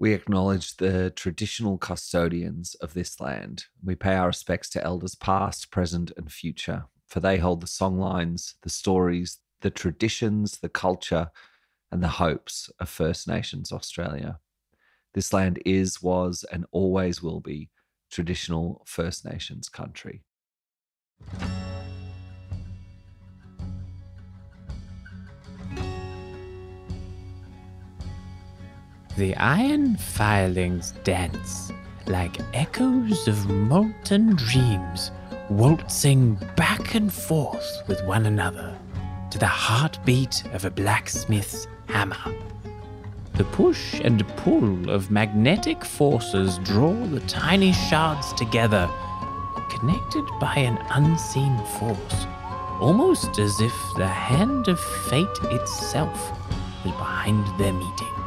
We acknowledge the traditional custodians of this land. We pay our respects to elders past, present, and future, for they hold the songlines, the stories, the traditions, the culture, and the hopes of First Nations Australia. This land is, was, and always will be traditional First Nations country. The iron filings dance like echoes of molten dreams, waltzing back and forth with one another to the heartbeat of a blacksmith's hammer. The push and pull of magnetic forces draw the tiny shards together, connected by an unseen force, almost as if the hand of fate itself was behind their meeting.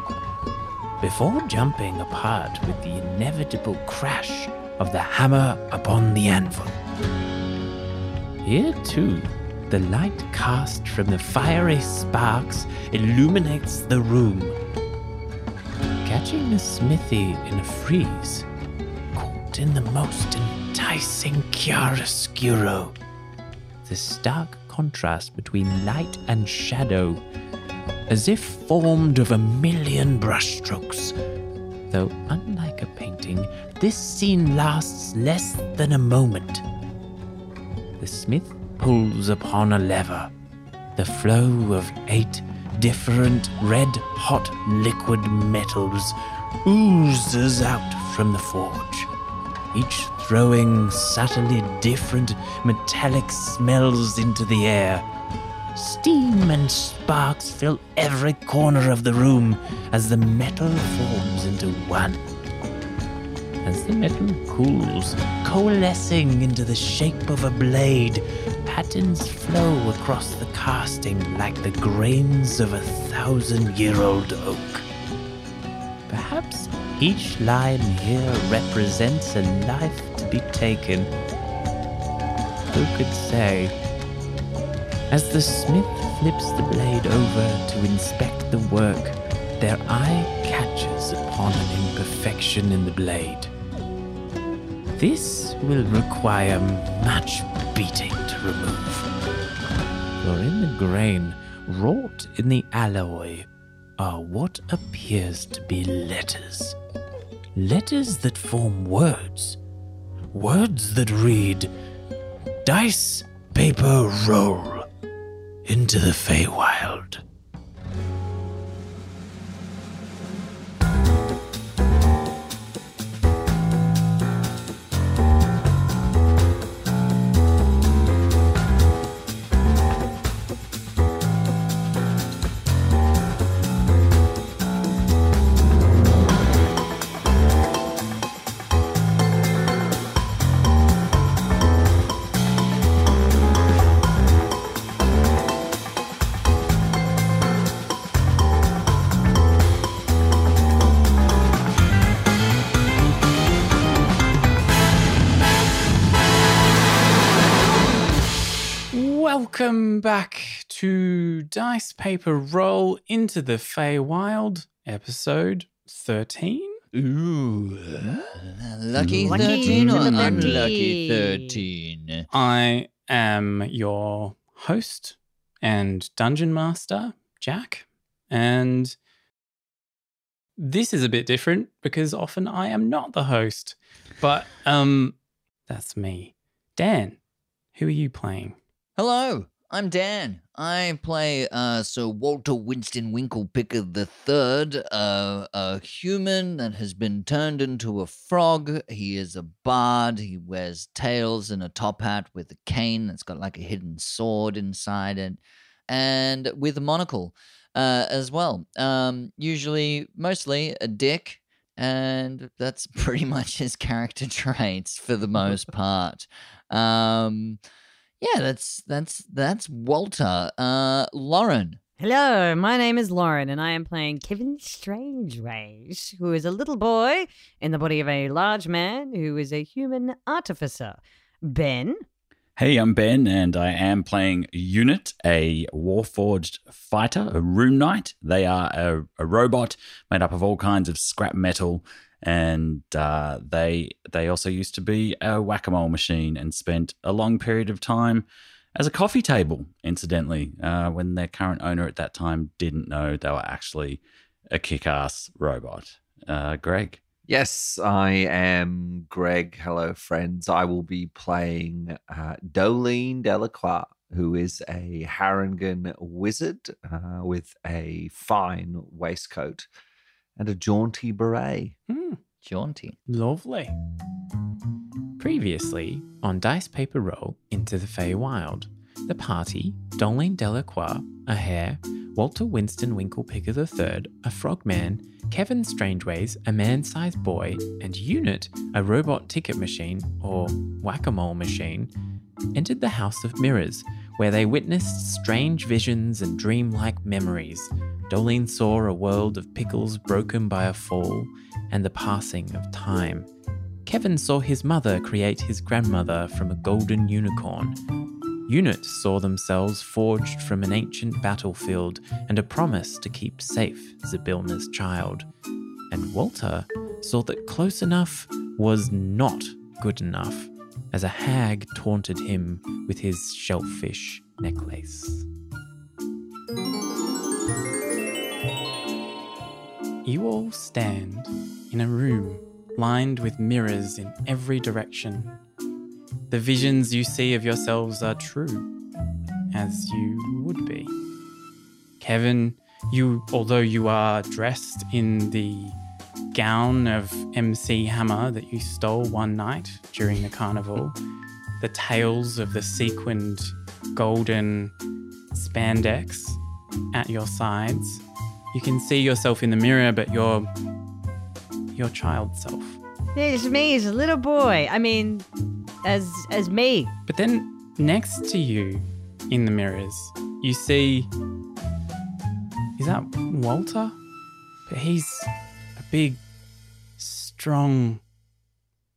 Before jumping apart with the inevitable crash of the hammer upon the anvil. Here, too, the light cast from the fiery sparks illuminates the room, catching the smithy in a freeze, caught in the most enticing chiaroscuro. The stark contrast between light and shadow, as if formed of a million brushstrokes. Though, unlike a painting, this scene lasts less than a moment. The smith pulls upon a lever. The flow of eight different red hot liquid metals oozes out from the forge, each throwing subtly different metallic smells into the air. Steam and sparks fill every corner of the room as the metal forms into one. As the metal cools, coalescing into the shape of a blade, patterns flow across the casting like the grains of a thousand year old oak. Perhaps each line here represents a life to be taken. Who could say? As the smith flips the blade over to inspect the work, their eye catches upon an imperfection in the blade. This will require much beating to remove. For in the grain, wrought in the alloy, are what appears to be letters. Letters that form words. Words that read, Dice, paper, roll into the Feywild. Welcome back to Dice Paper Roll into the Feywild, episode 13. Ooh. Lucky Lucky 13 or number unlucky 13. 13? I am your host and dungeon master, Jack. And this is a bit different because often I am not the host. But um that's me. Dan, who are you playing? Hello, I'm Dan. I play uh, Sir Walter Winston Winklepicker III, uh, a human that has been turned into a frog. He is a bard. He wears tails and a top hat with a cane that's got like a hidden sword inside it, and with a monocle uh, as well. Um, usually, mostly a dick, and that's pretty much his character traits for the most part. Um, yeah, that's that's that's Walter. Uh, Lauren. Hello, my name is Lauren, and I am playing Kevin Strangeways, who is a little boy in the body of a large man who is a human artificer. Ben. Hey, I'm Ben, and I am playing Unit, a Warforged fighter, a Rune Knight. They are a, a robot made up of all kinds of scrap metal, and uh, they they also used to be a whack a mole machine and spent a long period of time as a coffee table. Incidentally, uh, when their current owner at that time didn't know they were actually a kick-ass robot. Uh, Greg. Yes, I am Greg. Hello, friends. I will be playing uh, Doelene Delacroix, who is a Harengon wizard uh, with a fine waistcoat and a jaunty beret. Hmm, Jaunty. lovely. Previously, on Dice Paper Roll Into the Feywild, the party, Doelene Delacroix, a hare, Walter Winston Winklepicker III, a frogman, Kevin Strangeways, a man sized boy, and Unit, a robot ticket machine, or whack a mole machine, entered the House of Mirrors, where they witnessed strange visions and dreamlike memories. Doelene saw a world of pickles broken by a fall and the passing of time. Kevin saw his mother create his grandmother from a golden unicorn. Unit saw themselves forged from an ancient battlefield and a promise to keep safe Zybilna's child. And Walter saw that close enough was not good enough, as a hag taunted him with his shellfish necklace. You all stand in a room lined with mirrors in every direction. The visions you see of yourselves are true, as you would be. Kevin, you, although you are dressed in the gown of MC Hammer that you stole one night during the carnival, the tails of the sequined golden spandex at your sides, you can see yourself in the mirror, but you're your child self. It's me as a little boy. I mean, as as me. But then next to you in the mirrors, you see is that Walter? But he's big, strong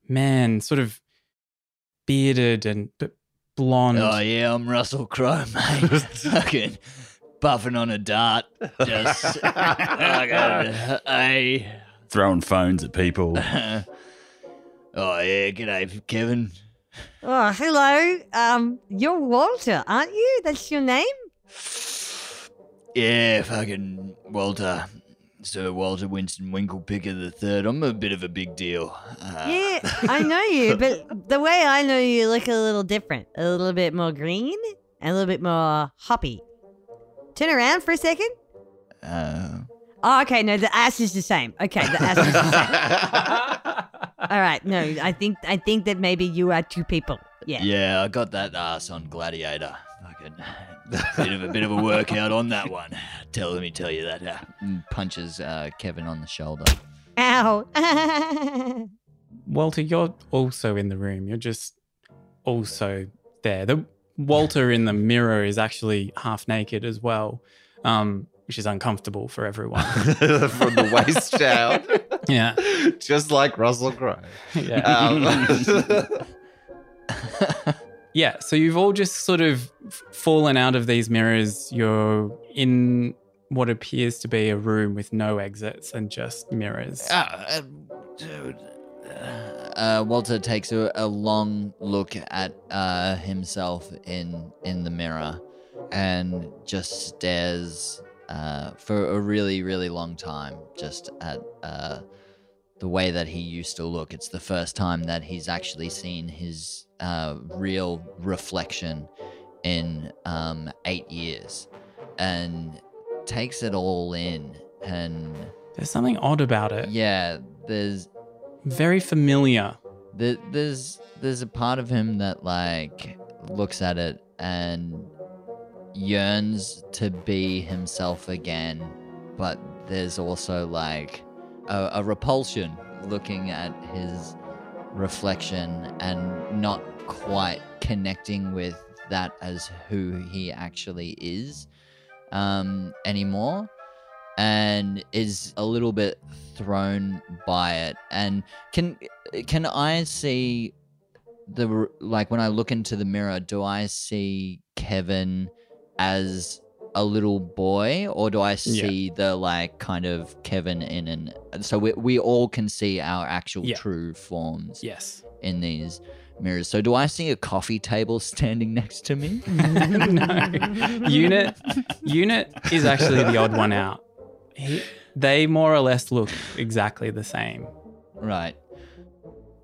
man, sort of bearded and but blonde. Oh yeah, I'm Russell Crowe, mate. Fucking buffing on a dart. Just fucking, hey. Throwing phones at people. oh yeah, g'day, Kevin. Oh, hello. Um, you're Walter, aren't you? That's your name? Yeah, fucking Walter. Sir Walter Winston Winklepicker the third. I'm a bit of a big deal. Uh, Yeah, I know you, but the way I know you, you look a little different. A little bit more green and a little bit more hoppy. Turn around for a second. Uh, Oh, okay. No, the ass is the same. Okay, the ass is the same. All right. No, I think I think that maybe you are two people. Yeah. yeah, I got that ass on Gladiator. Fucking bit of a bit of a workout on that one. Tell let me tell you that. Uh, punches uh, Kevin on the shoulder. Ow. Walter, you're also in the room. You're just also there. The Walter in the mirror is actually half naked as well, um, which is uncomfortable for everyone. From the waist down, yeah, just like Russell Crowe. yeah. Um, Yeah, so you've all just sort of fallen out of these mirrors. You're in what appears to be a room with no exits and just mirrors. Uh, dude. Uh, Walter takes a, a long look at uh, himself in in the mirror and just stares uh, for a really really long time just at uh, the way that he used to look. It's the first time that he's actually seen his uh, real reflection in um, eight years, and takes it all in. And There's something odd about it. yeah, there's Very familiar. there, there's there's a part of him that like looks at it and yearns to be himself again, but there's also like a, a repulsion looking at his reflection and not quite connecting with that as who he actually is um, anymore. And is a little bit thrown by it. And can can i see the like when I look into the mirror, do I see Kevin as a little boy, or do I see the like kind of Kevin in an? So we we all can see our actual Yeah. true forms Yes. in these mirrors. So do I see a coffee table standing next to me? no. Unit Unit is actually the odd one out. He, they more or less look exactly the same. Right.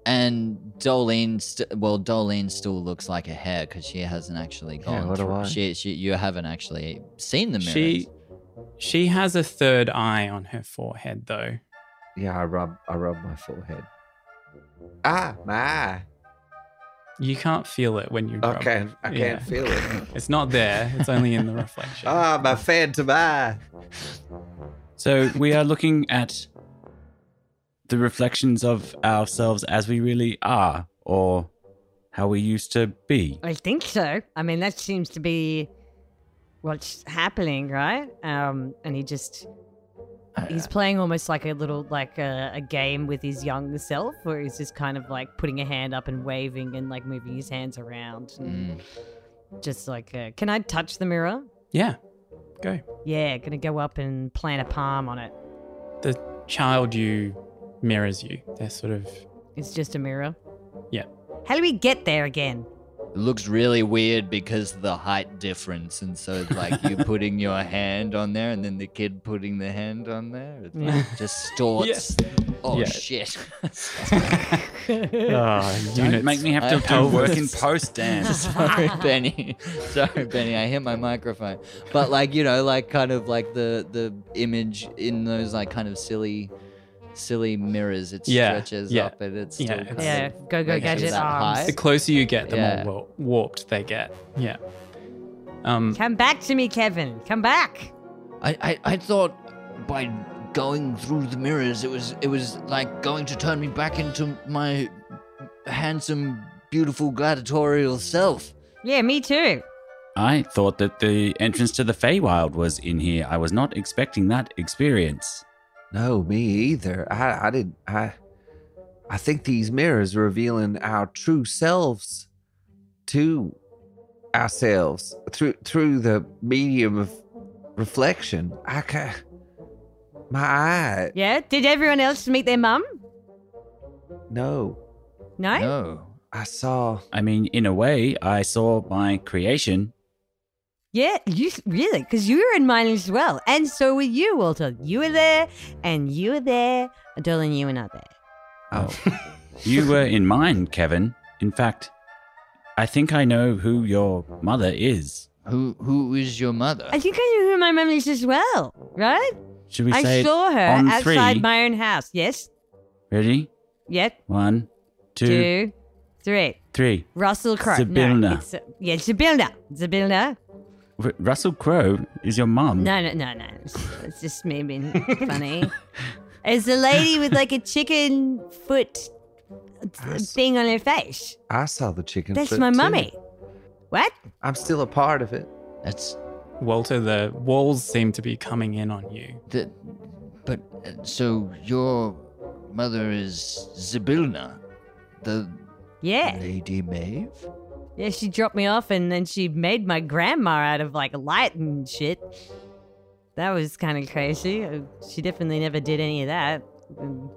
And Doelene, st- well, Doelene still looks like a hair because she hasn't actually gone. Yeah, gone. what do through- I? She, she, you haven't actually seen the mirrors. She she has a third eye on her forehead though. Yeah, I rub I rub my forehead. Ah, my. You can't feel it when you I can't I can't Yeah. feel it. It's not there. It's only in the reflection. Ah, my phantom eye. So we are looking at the reflections of ourselves as we really are, or how we used to be. I think so. I mean, that seems to be what's happening, right? Um, and he just he's playing almost like a little like a, a game with his young self, where he's just kind of like putting a hand up and waving and like moving his hands around, and Mm. just like, uh, can I touch the mirror? yeah. Go. Yeah, gonna go up and plant a palm on it. The child you mirrors you. They're sort of It's just a mirror. Yeah. How do we get there again? It looks really weird because of the height difference, and so like you putting your hand on there, and then the kid putting the hand on there. It Yeah. just distorts. Oh Yeah. shit! oh, Don't make me have to I- do work in post, Dan. Sorry, Benny. Sorry, Benny. I hit my microphone. But like you know, like kind of like the the image in those like kind of silly, silly mirrors. It Yeah, stretches yeah, up, and it's yeah, still it's- kind yeah, go go makes it gadget that arms. high. The closer you get, the Yeah. more wa- warped they get. Yeah. Um. Come back to me, Kevin. Come back. I, I I thought by going through the mirrors, it was it was like going to turn me back into my handsome, beautiful gladiatorial self. Yeah, me too. I thought that the entrance to the Feywild was in here. I was not expecting that experience. No, me either. I I didn't I I think these mirrors are revealing our true selves to ourselves through through the medium of reflection. I ca my eye. Yeah. Did everyone else meet their mum? No. No. No. I saw I mean, in a way, I saw my creation. Yeah, you really, because you were in mine as well, and so were you, Walter. You were there, and you were there. Darling, you were not there. Oh. oh You were in mine, Kevin. In fact, I think I know who your mother is. Who who is your mother? I think I know who my mum is as well, right? Should we I say saw her on outside three? my own house. Yes. ready? Yep. One, two, Two, three. three. Russell Crowe. Zybilna. No, it's, yeah, Zybilna. Zybilna. R- Russell Crowe is your mum. No, no, no, no. It's, it's just me being funny. It's a lady with like a chicken foot Yes. thing on her face. I saw the chicken. That's foot my too. mummy. What? I'm still a part of it. That's Walter, the walls seem to be coming in on you. the. But uh, so your mother is Zybilna, the Yeah. Lady Maeve. Yeah, she dropped me off and then she made my grandma out of like light and shit. That was kind of crazy. Uh, She definitely never did any of that. Um,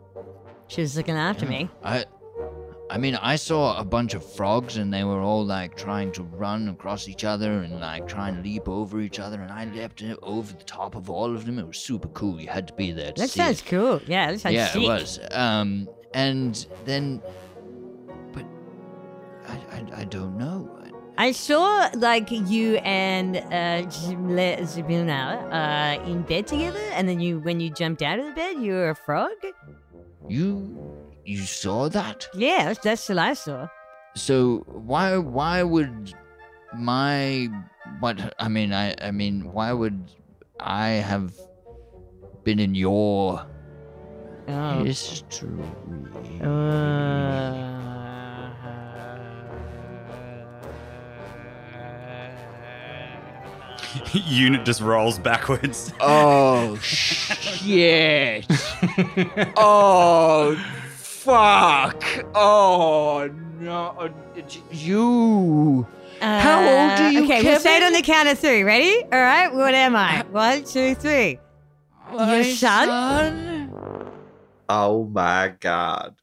She was looking after me. I I mean, I saw a bunch of frogs and they were all like trying to run across each other and like trying to leap over each other and I leapt over the top of all of them. It was super cool. You had to be there to That see sounds it. cool. Yeah, that sounds yeah, it was. Um, and then, I, I, I don't know. I saw like you and uh, Jimle- uh, in bed together, and then you, when you jumped out of the bed, you were a frog. You, you saw that? Yeah, that's, that's what I saw. So why, why would my, what? I mean, I, I mean, why would I have been in your Oh. history? Unit just rolls backwards. Oh shit! oh fuck! Oh no, uh, you. How old are you, Uh, Okay, we'll say it on the count of three. Ready? All right. What am I? One, two, three. My son? son? Oh my god.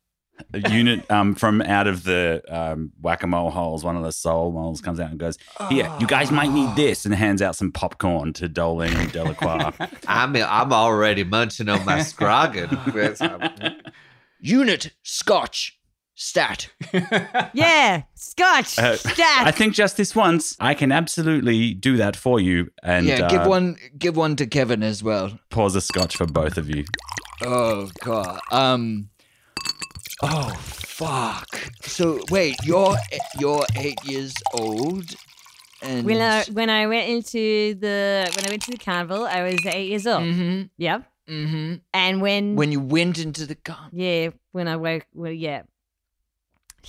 A unit um, from out of the um, whack a mole holes, one of the soul moles comes out and goes, Here, you guys might need this, and hands out some popcorn to Doling and Delacroix. I'm I'm already munching on my scroggin. Unit Scotch stat. Yeah, Scotch. Uh, Stat. I think just this once, I can absolutely do that for you. And yeah, give uh, one. Give one to Kevin as well. Pause a scotch for both of you. Oh god. Um. Oh fuck. So wait, you're you're eight years old, and when I when I went into the when I went to the carnival, I was eight years old. Mm-hmm. Yep. Mm-hmm. And when, When you went into the carnival, yeah, when I woke, well, yeah.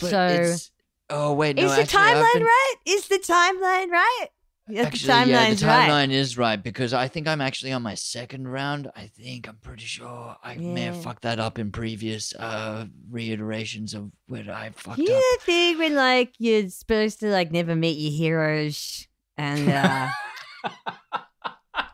But so it's, oh wait, no. is the actually, timeline been- right? Is the timeline right? Yeah, Actually, the yeah, the timeline's right. timeline is right because I think I'm actually on my second round. I think I'm pretty sure I may have fucked that up in previous uh reiterations of where I fucked You up. the thing when like you're supposed to like never meet your heroes and uh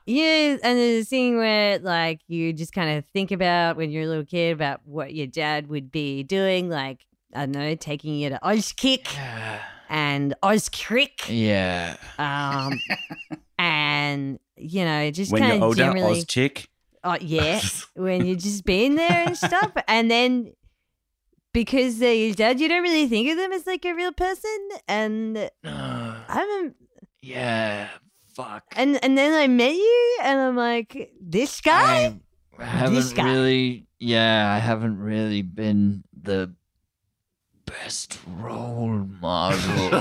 Yeah, and there's a thing where like you just kind of think about when you're a little kid about what your dad would be doing, like I don't know, taking you to Auskick Yeah. And Ozcrick, Yeah. um, and you know, just when you're older, generally, Oz chick. oh yeah, when you're just being there and stuff, and then because they're your dad, you don't really think of them as like a real person, and I haven't, yeah. Fuck. and and then I met you, and I'm like, this guy. I haven't guy. really, yeah, I haven't really been the best role model,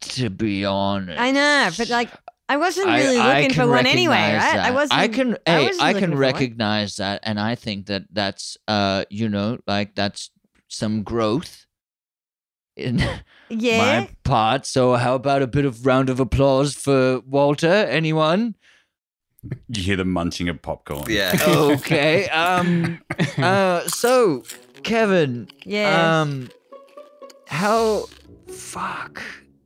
to be honest. I know, but like, I wasn't really I looking can for one anyway, recognize right? I wasn't. I can. Hey, wasn't I, can for one. recognize that, and I think that that's, uh, you know, like that's some growth in Yeah. my part. So, how about a bit of round of applause for Walter? Anyone? You hear the munching of popcorn. Yeah. okay. Um. Uh. So, Kevin. yeah. Um. How? Fuck.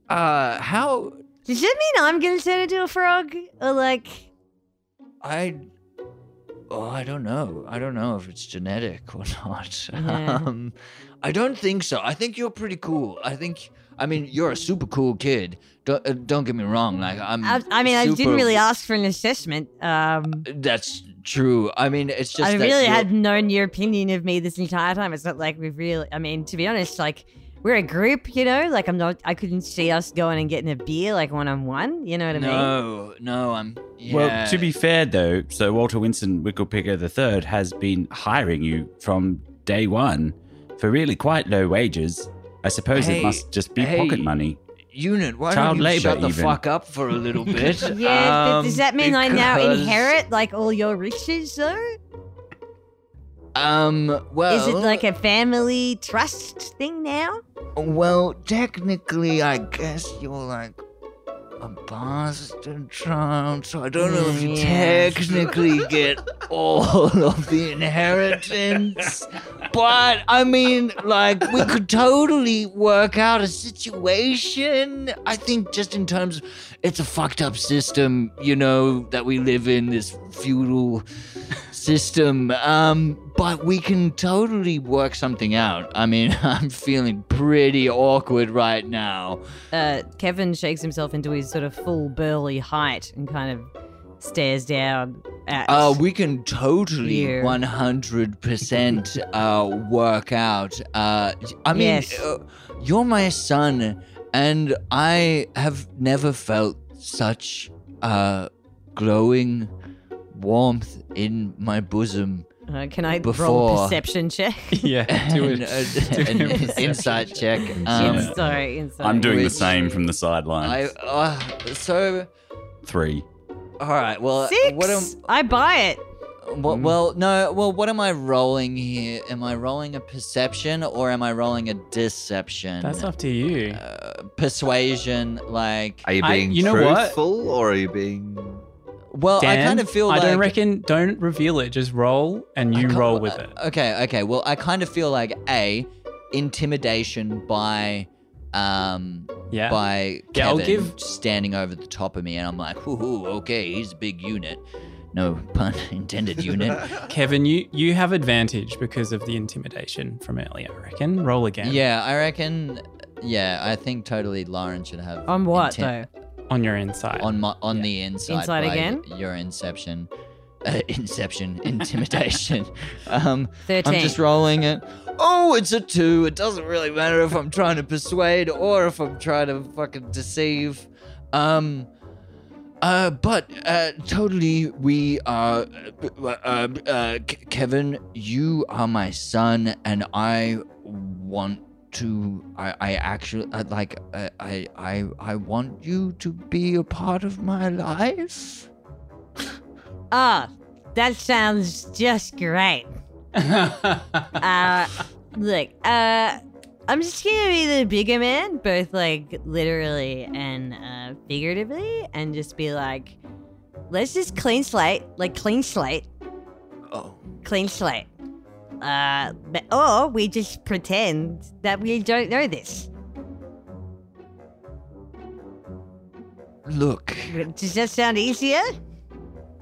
Uh. How? Does that mean I'm gonna turn into a frog, or like? I. Oh, I don't know. I don't know if it's genetic or not. Yeah. Um, I don't think so. I think you're pretty cool. I think. I mean, you're a super cool kid. Don't, uh, don't get me wrong. Like I'm. I, I mean, I didn't really ask for an assessment. Um, That's true. I mean, it's just. I really had known your opinion of me this entire time. It's not like we've really. I mean, to be honest, like we're a group, you know. Like I'm not. I couldn't see us going and getting a beer like one on one. You know what I mean? No, no. I'm. Yeah. Well, to be fair though, so Walter Winston Winklepicker III has been hiring you from day one for really quite low wages. I suppose Hey, it must just be hey, pocket money. Unit, why child don't you labor shut the even. fuck up for a little bit? Yeah, but does Um, that mean I now inherit like all your riches though? Um. Well, Is it like a family trust thing now? Well, technically, I guess you're like a bastard Trump, so I don't know if you technically get all of the inheritance. But I mean, like, we could totally work out a situation. I think just in terms, it's a fucked up system, you know, that we live in this feudal system. Um, but we can totally work something out. I mean, I'm feeling pretty awkward right now. Uh, Kevin shakes himself into his sort of full burly height and kind of stares down at. Uh, we can totally You. 100% uh, work out. Uh, I mean, Yes. uh, you're my son, and I have never felt such uh, glowing warmth in my bosom. Uh, can I roll a perception check? yeah. Do and, it. uh, an insight check. Um, Ins- sorry, inside. I'm doing the same from the I, sidelines. uh, so, Three. all right. Well, Six. what am I buy it. Well, well, no. Well, what am I rolling here? Am I rolling a perception or am I rolling a deception? That's up to you. uh, persuasion. Like, Are you I- being you know what? truthful or are you being Well, I kind of feel like. I like don't reckon. Don't reveal it. Just roll, and you roll with uh, it. Okay, okay. Well, I kind of feel like a intimidation by um Yeah. by Yeah, I'll Kevin give- standing over the top of me, and I'm like, "Whoo, okay, he's a big unit." No pun intended, unit. Kevin, you you have advantage because of the intimidation from earlier. I reckon. Roll again. yeah, I reckon. Yeah, I think totally. Lauren should have On what intim- though? On your inside. On my on Yeah. the inside. Inside by again? Your inception. Uh, inception, intimidation. um, Thirteen. I'm just rolling it. Oh, it's a two. It doesn't really matter if I'm trying to persuade or if I'm trying to fucking deceive. Um, uh, but uh, totally, we are. Uh, uh, uh, Kevin, you are my son, and I want to. I, I actually uh, like. Uh, I, I, I want you to be a part of my life. Ah, that sounds just great. uh, look, uh, I'm just gonna be the bigger man, both like literally and uh, figuratively, and just be like, let's just clean slate, like clean slate, Oh, clean slate. Uh, or we just pretend that we don't know this. look. Does that sound easier?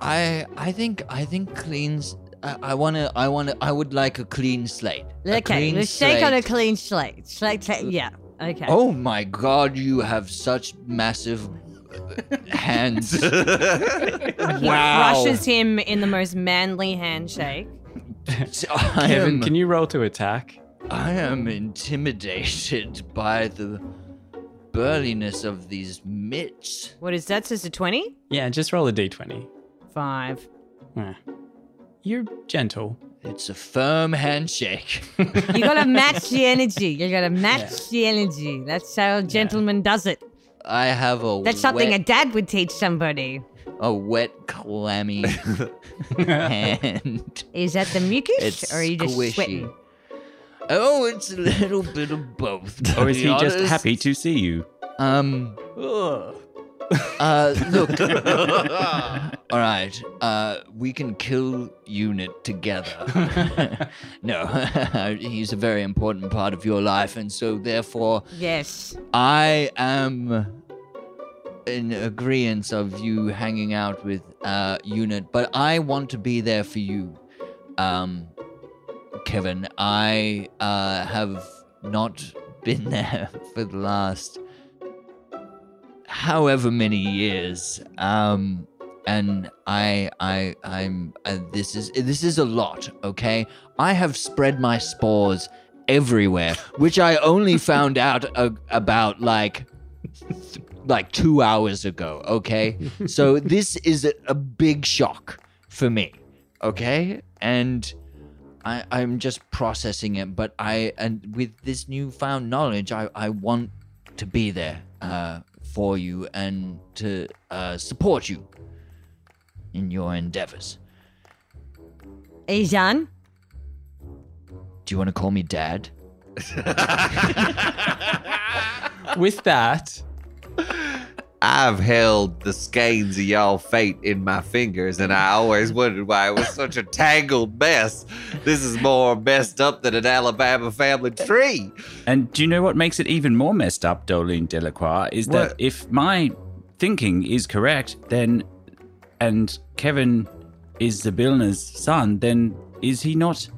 I I think I think cleans. I, I wanna I wanna I would like a clean slate. Okay, clean let's take on a clean slate. Slate, slate yeah. Okay. Oh my God! You have such massive uh, hands. He wow. crushes him in the most manly handshake. I Kevin, am, can you roll to attack? I am intimidated by the burliness of these mitts. What is that? Says a 20? Yeah, just roll a d20. Five. Yeah. You're gentle. It's a firm handshake. You gotta match the energy. You gotta match the energy. That's how a gentleman does it. I have a That's something a dad would teach somebody. A wet, clammy hand. Is that the mucus? It's or are you just squishy. sweating? Oh, it's a little bit of both. to Or is be he just honest. happy to see you? Um. Uh, look. All right. Uh, we can kill Unit together. no, he's a very important part of your life, and so therefore, Yes. I am in agreement of you hanging out with uh, Unit, but I want to be there for you, um, Kevin. I uh, have not been there for the last however many years, um, and I, I, I'm. Uh, this is this is a lot. Okay, I have spread my spores everywhere, which I only found out about like like two hours ago. Okay, so this is a, a big shock for me. Okay, and I I'm just processing it. But I and with this newfound knowledge, I I want to be there uh, for you and to uh, support you in your endeavors. Ajan? Do you want to call me Dad? With that, I've held the skeins of y'all fate in my fingers, and I always wondered why it was such a tangled mess. This is more messed up than an Alabama family tree. And do you know what makes it even more messed up, Doelene Delacroix? Is that What? if my thinking is correct, then and Kevin is Zybilna's son, then is he not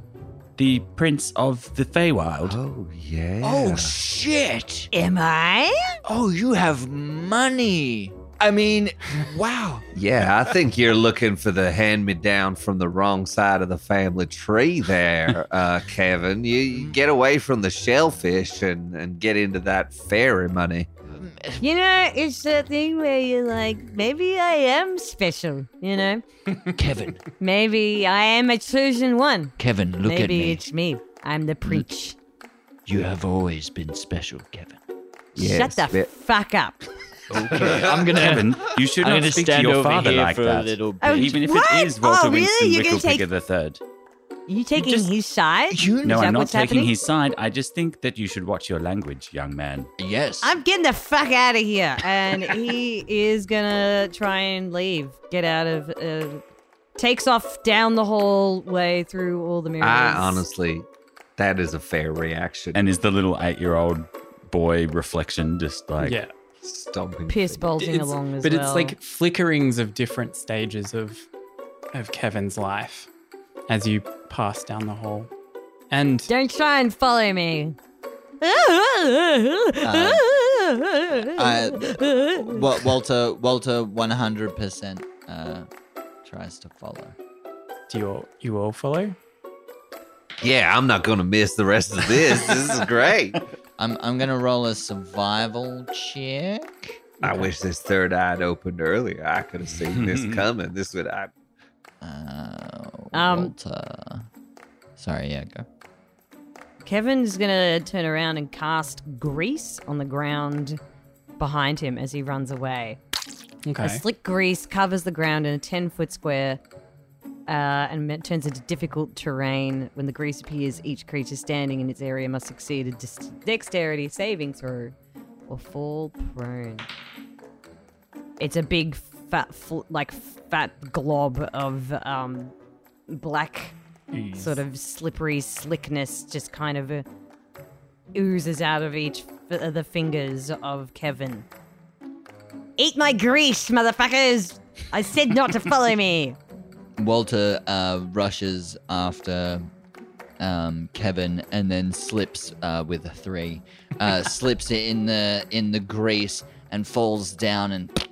the prince of the Feywild? Oh yeah. Oh shit! Am I? Oh, you have money. I mean, wow. Yeah, I think you're looking for the hand me down from the wrong side of the family tree there, uh, Kevin. You, you get away from the shellfish and, and get into that fairy money. You know, it's that thing where you're like, maybe I am special, you know? Kevin, Maybe I am a chosen one. Kevin, look maybe at me. Maybe it's me. I'm the preach. You have always been special, Kevin. Shut the bit- fuck up. Okay, I'm gonna. Kevin, you should I'm not gonna speak to stand your over father here like for that. a little oh, bit. Oh, Even if what? it is Walter Oh, really? Winston You're gonna Winklepicker take- the third. You taking just- his side? You No, I'm not taking happening? his side. I just think that you should watch your language, young man. Yes. I'm getting the fuck out of here. And he is gonna try and leave. Get out of. Uh, takes off down the hallway through all the mirrors. I honestly, that is a fair reaction. And is the little eight-year-old boy reflection just like yeah. stomping. piss feet. bulging It's- along as but well. But it's like flickerings of different stages of of Kevin's life as you pass down the hall. And Don't try and follow me. Wa- Walter, Walter, one hundred percent uh, tries to follow. do you all, you all follow? Yeah, I'm not going to miss the rest of this. this is great. I'm, I'm gonna roll a survival check. I wish this third eye had opened earlier. I could have seen this coming. This would I. Uh, Um, Walter. Sorry, yeah, go. Kevin's gonna turn around and cast grease on the ground behind him as he runs away. Okay. A slick grease covers the ground in a 10 foot square uh, and it turns into difficult terrain. When the grease appears, each creature standing in its area must succeed a dis- dexterity saving throw or fall prone. It's a big, fat, fl- like fat glob of um, black, sort of slippery slickness, just kind of uh, oozes out of each f- of the fingers of Kevin. Eat my grease, motherfuckers! I said not to follow me. Walter uh, rushes after um, Kevin and then slips uh, with a three, uh, slips it in the in the grease and falls down and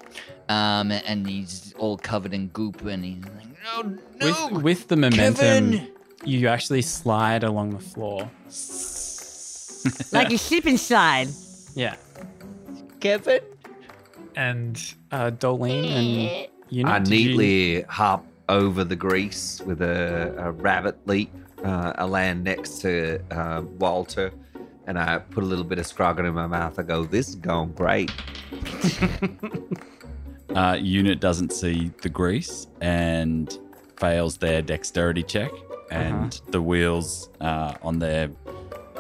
um, and he's all covered in goop and he's like, no, no, with, with the momentum, Kevin! you actually slide along the floor. Like a ship inside. Yeah. Kevin. And uh, Doelene and Unit. I did you- neatly hop over the grease with a, a rabbit leap. Uh, I land next to uh, Walter, and I put a little bit of scroggin in my mouth. I go, "This is going great." uh, unit doesn't see the grease and fails their dexterity check, and the wheels uh, on their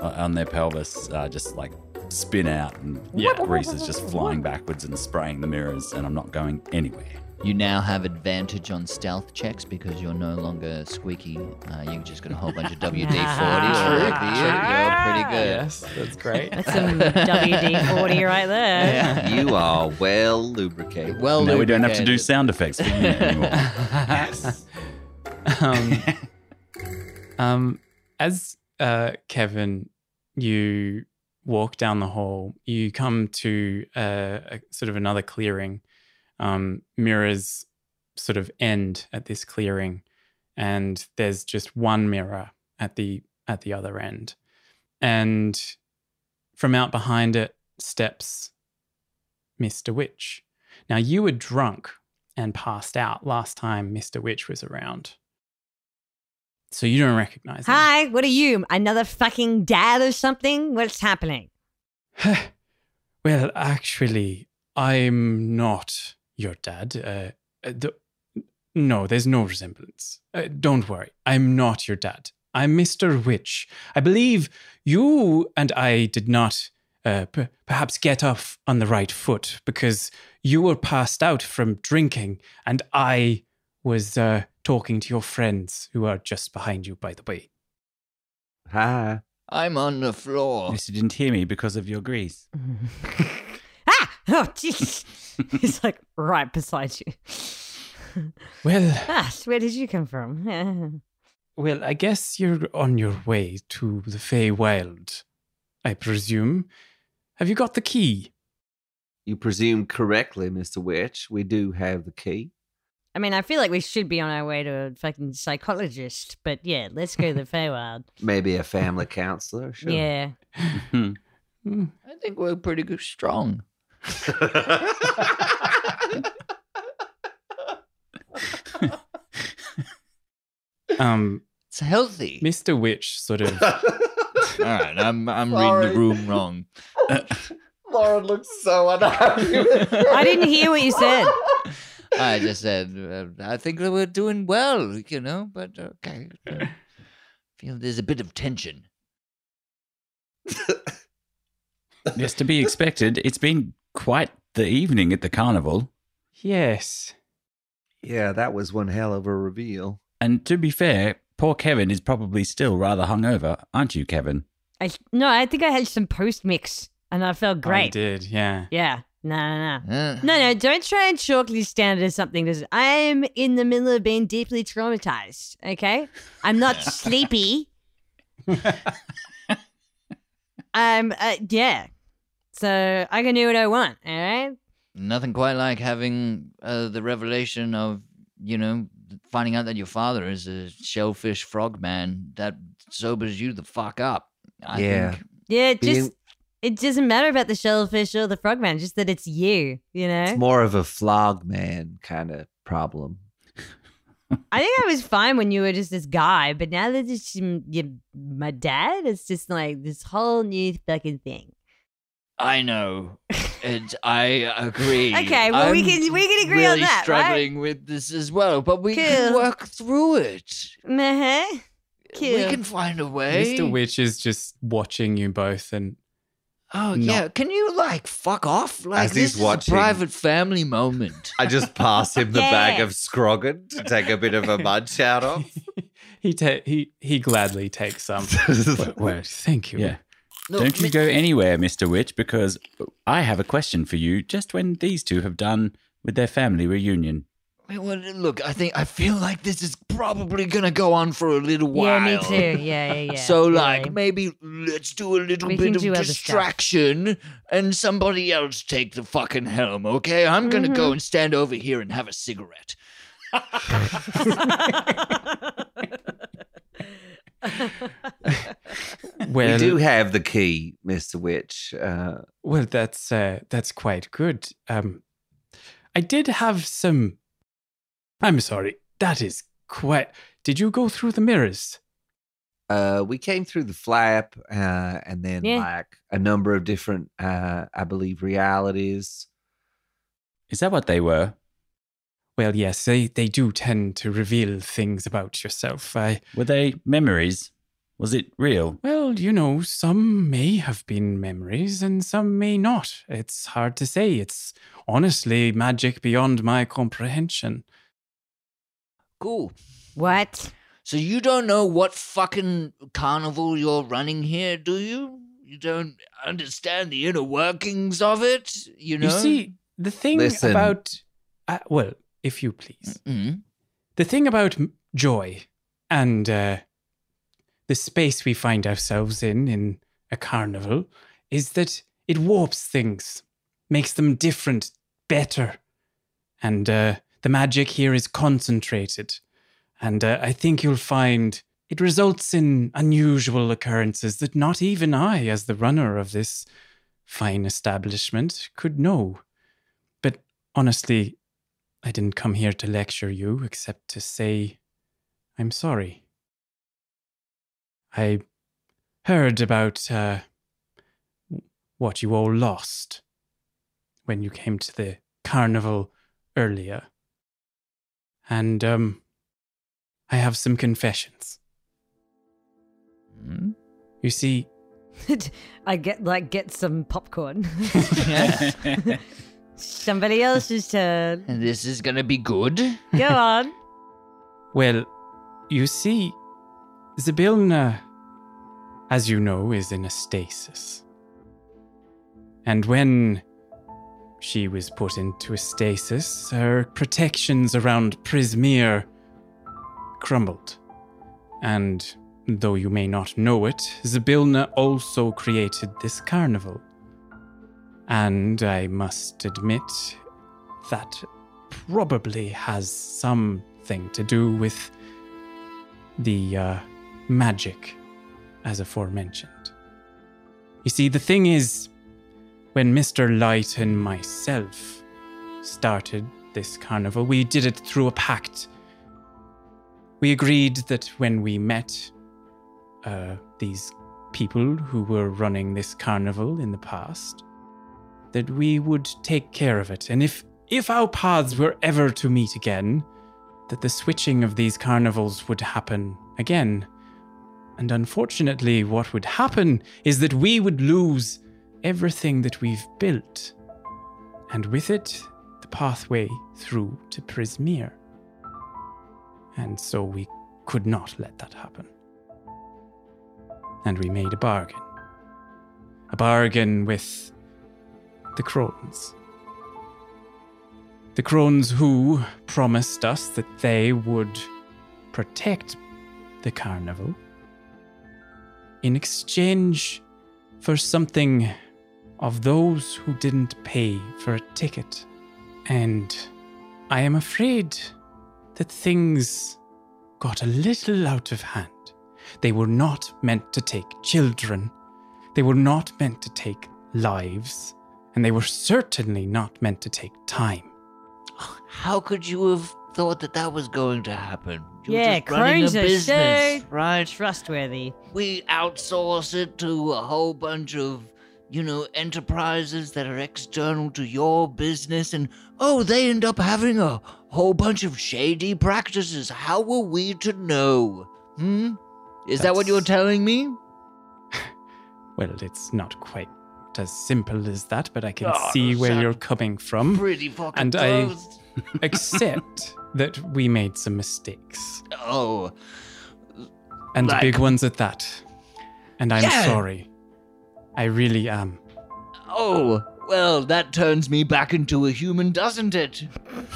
uh, on their pelvis uh, just like spin out, and Yeah. grease is just flying backwards and spraying the mirrors, and I'm not going anywhere. You now have advantage on stealth checks because you're no longer squeaky. Uh, you just got a whole bunch of WD 40 all True, over you. You're pretty good. Yes, that's great. That's some WD 40 right there. You are well lubricated. Well, now we don't have to do sound effects for unit anymore. um, um, as uh, Kevin, you walk down the hall, you come to uh, a, sort of another clearing. Um, mirrors sort of end at this clearing, and there's just one mirror at the at the other end, and from out behind it steps Mister Witch. Now you were drunk and passed out last time Mr. Witch was around. So you don't recognize him. Hi, what are you? Another fucking dad or something? What's happening? well, actually, I'm not your dad. Uh, uh, th- no, there's no resemblance. Uh, don't worry. I'm not your dad. I'm Mr. Witch. I believe you and I did not uh, p- perhaps get off on the right foot because you were passed out from drinking and I was uh, talking to your friends who are just behind you, by the way. Hi. I'm on the floor. Yes, you didn't hear me because of your grease. Oh, jeez. He's like right beside you. Well, Ah, where did you come from? Well, I guess you're on your way to the Feywild, I presume. Have you got the key? You presume correctly, Mister Witch. We do have the key. I mean, I feel like we should be on our way to a fucking psychologist, but yeah, let's go to the Feywild. Maybe a family counselor. Sure. Yeah. Hmm. I think we're pretty good, strong. Um, It's healthy. Mr. Witch sort of. All right, I'm I'm Sorry. reading the room wrong. Lauren looks so unhappy. I didn't hear what you said. I just said uh, I think that we're doing well, you know. But okay, feel there's a bit of tension. Yes, to be expected. It's been quite the evening at the carnival. Yes. Yeah, that was one hell of a reveal. And to be fair, poor Kevin is probably still rather hungover, aren't you, Kevin? I, no, I think I had some post mix and I felt great. I did, yeah. Yeah. No, no, no. Uh, No, no, don't try and chalk this down to something. That's, I'm in the middle of being deeply traumatized, okay? I'm not sleepy. I'm, uh, yeah. So I can do what I want, all right? Nothing quite like having uh, the revelation of, you know, finding out that your father is a shellfish frog man. That sobers you the fuck up. I Yeah. think. Yeah, it just, it doesn't matter about the shellfish or the frogman, just that it's you, you know? It's more of a flog man kind of problem. I think I was fine when you were just this guy, but now that it's you, my dad, it's just like this whole new fucking thing. I know. and I agree. Okay, well, we I'm can- we can agree on really that, right? struggling with this as well, but we can work through it. Uh-huh. We can find a way. Mr. Witch is just watching you both and Oh Not- yeah, can you like fuck off? Like As this he's is watching- a private family moment. I just pass him the bag of scroggin to take a bit of a munch out of. he ta- he he gladly takes some. well, well, thank you. Yeah. Look, Don't you mi- go anywhere, Mr. Witch, because I have a question for you just when these two have done with their family reunion. Well, look, I think I feel like this is probably gonna go on for a little while. Yeah, while. me too. Yeah, yeah, yeah. so, really. like, maybe let's do a little We bit of do other stuff. distraction, and somebody else take the fucking helm. Okay, I'm gonna Mm-hmm. go and stand over here and have a cigarette. Well, we do have the key, Mr. Witch. Uh, well, that's uh, that's quite good. Um, I did have some. I'm sorry. That is quite. Did you go through the mirrors? uh, we came through the flap uh, and then Yeah. like a number of different, uh, I believe, realities. Is that what they were? Well, yes, they, they do tend to reveal things about yourself. I Were they memories? Was it real? well, you know, some may have been memories and some may not. It's hard to say. It's honestly magic beyond my comprehension. Cool. what? So you don't know what fucking carnival you're running here, do you? You don't understand the inner workings of it, you know? You see, the thing Listen. about uh, well, if you please, Mhm. the thing about joy and uh, the space we find ourselves in in a carnival is that it warps things, makes them different, better, and uh, the magic here is concentrated. And uh, I think you'll find it results in unusual occurrences that not even I, as the runner of this fine establishment, could know. But honestly, I didn't come here to lecture you except to say I'm sorry. I heard about uh, what you all lost when you came to the carnival earlier. And, um, I have some confessions. Mhm. You see, I get like get some popcorn. Yeah. Somebody else's turn. And this is gonna be good. Go on. Well, you see, Zybilna, as you know, is in a stasis. And when she was put into a stasis, her protections around Prismeer crumbled. And though you may not know it, Zybilna also created this carnival. And I must admit, that probably has something to do with the uh, magic, as aforementioned. You see, the thing is, when Mr. Light and myself started this carnival, we did it through a pact. We agreed that when we met uh, these people who were running this carnival in the past, that we would take care of it. And if if our paths were ever to meet again, that the switching of these carnivals would happen again. And unfortunately, what would happen is that we would lose everything that we've built. And with it, the pathway through to Prismeer. And so we could not let that happen. And we made a bargain. A bargain with the crones. The crones who promised us that they would protect the carnival in exchange for something of those who didn't pay for a ticket. And I am afraid that things got a little out of hand. They were not meant to take children, they were not meant to take lives, and they were certainly not meant to take time. How could you have thought that that was going to happen? You're yeah, just running a business, so right? trustworthy. We outsource it to a whole bunch of, you know, enterprises that are external to your business, and oh, they end up having a whole bunch of shady practices. How were we to know? Hmm? Is that what you're telling me? Well, it's not quite as simple as that, but I can Oh, see where you're coming from. Pretty fucking And I- Accept that we made some mistakes, Oh, and Like- big ones at that. And I'm Yeah. sorry. I really am. oh. Well, that turns me back into a human, doesn't it?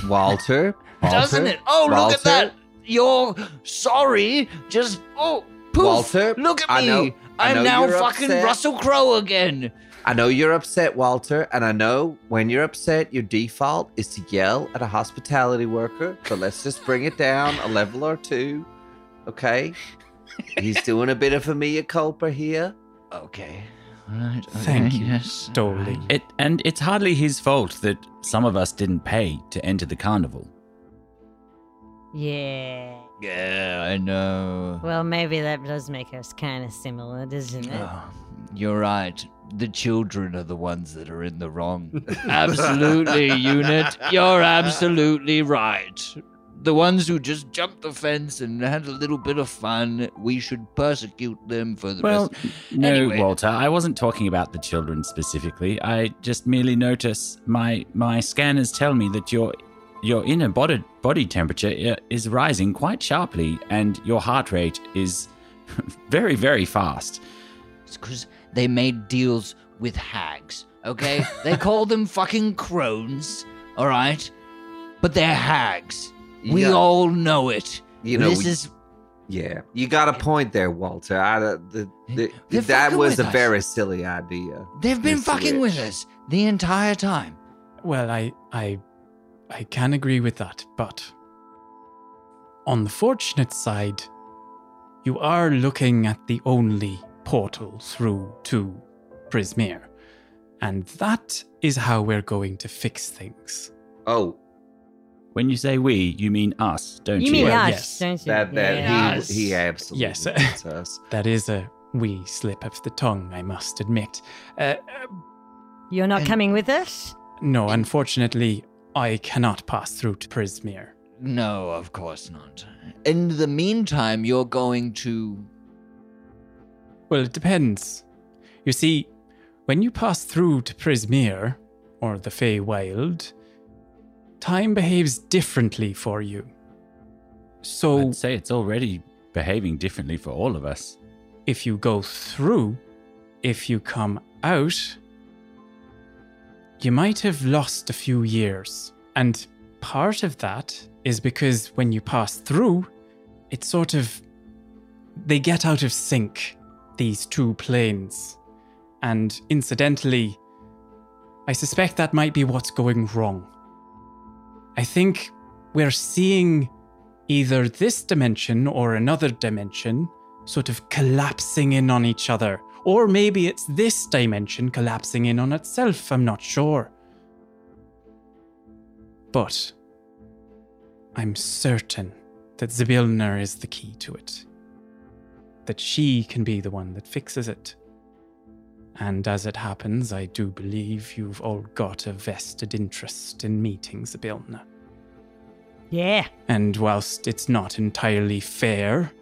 Walter, Walter, Doesn't it? Oh, look at that! You're sorry. Just oh, poof! Walter, look at I me. know- I I'm know now fucking upset. Russell Crowe again. I know you're upset, Walter, and I know when you're upset, your default is to yell at a hospitality worker. but let's just bring it down a level or two, okay? He's doing a bit of a mea culpa here. Okay. All right. okay, Thank you, Yes. Dolly. It and it's hardly his fault that some of us didn't pay to enter the carnival. Yeah. Yeah, I know. Well, maybe that does make us kind of similar, doesn't it? Oh, you're right. The children are the ones that are in the wrong. absolutely, unit. You're absolutely right. The ones who just jumped the fence and had a little bit of fun, we should persecute them for the Well, rest. no, Anyway. Walter, I wasn't talking about the children specifically. I just merely notice my my scanners tell me that your your inner body body temperature is rising quite sharply, and your heart rate is very very fast. It's because they made deals with hags, okay? they call them fucking crones, all right? But they're hags. We Yeah. all know it. You know, this we- is Yeah, you got a point there, Walter. I, uh, the, the, that was a us. very silly idea. they've been Mr. fucking with us the entire time. Well, I I I can agree with that, but on the fortunate side, you are looking at the only portal through to Prismeer. And that is how we're going to fix things. Oh, When you say we, you mean us, don't you? You mean Well, us, yes. don't you? that that yeah. Yes. he he absolutely Yes. means us. That is a wee slip of the tongue, I must admit. Uh, uh, You're not And- coming with us? no, unfortunately, I cannot pass through to Prismeer. No, of course not. In the meantime, you're going to. Well, it depends. You see, when you pass through to Prismeer, or the Feywild, time behaves differently for you. So, I'd say it's already behaving differently for all of us. if you go through, if you come out, you might have lost a few years. And part of that is because when you pass through, it's sort of. They get out of sync, these two planes. And incidentally, I suspect that might be what's going wrong. I think we're seeing either this dimension or another dimension sort of collapsing in on each other. Or maybe it's this dimension collapsing in on itself, I'm not sure. But I'm certain that Zybilna is the key to it. That she can be the one that fixes it. And as it happens, I do believe you've all got a vested interest in meeting Zybilna. Yeah. And whilst it's not entirely fair,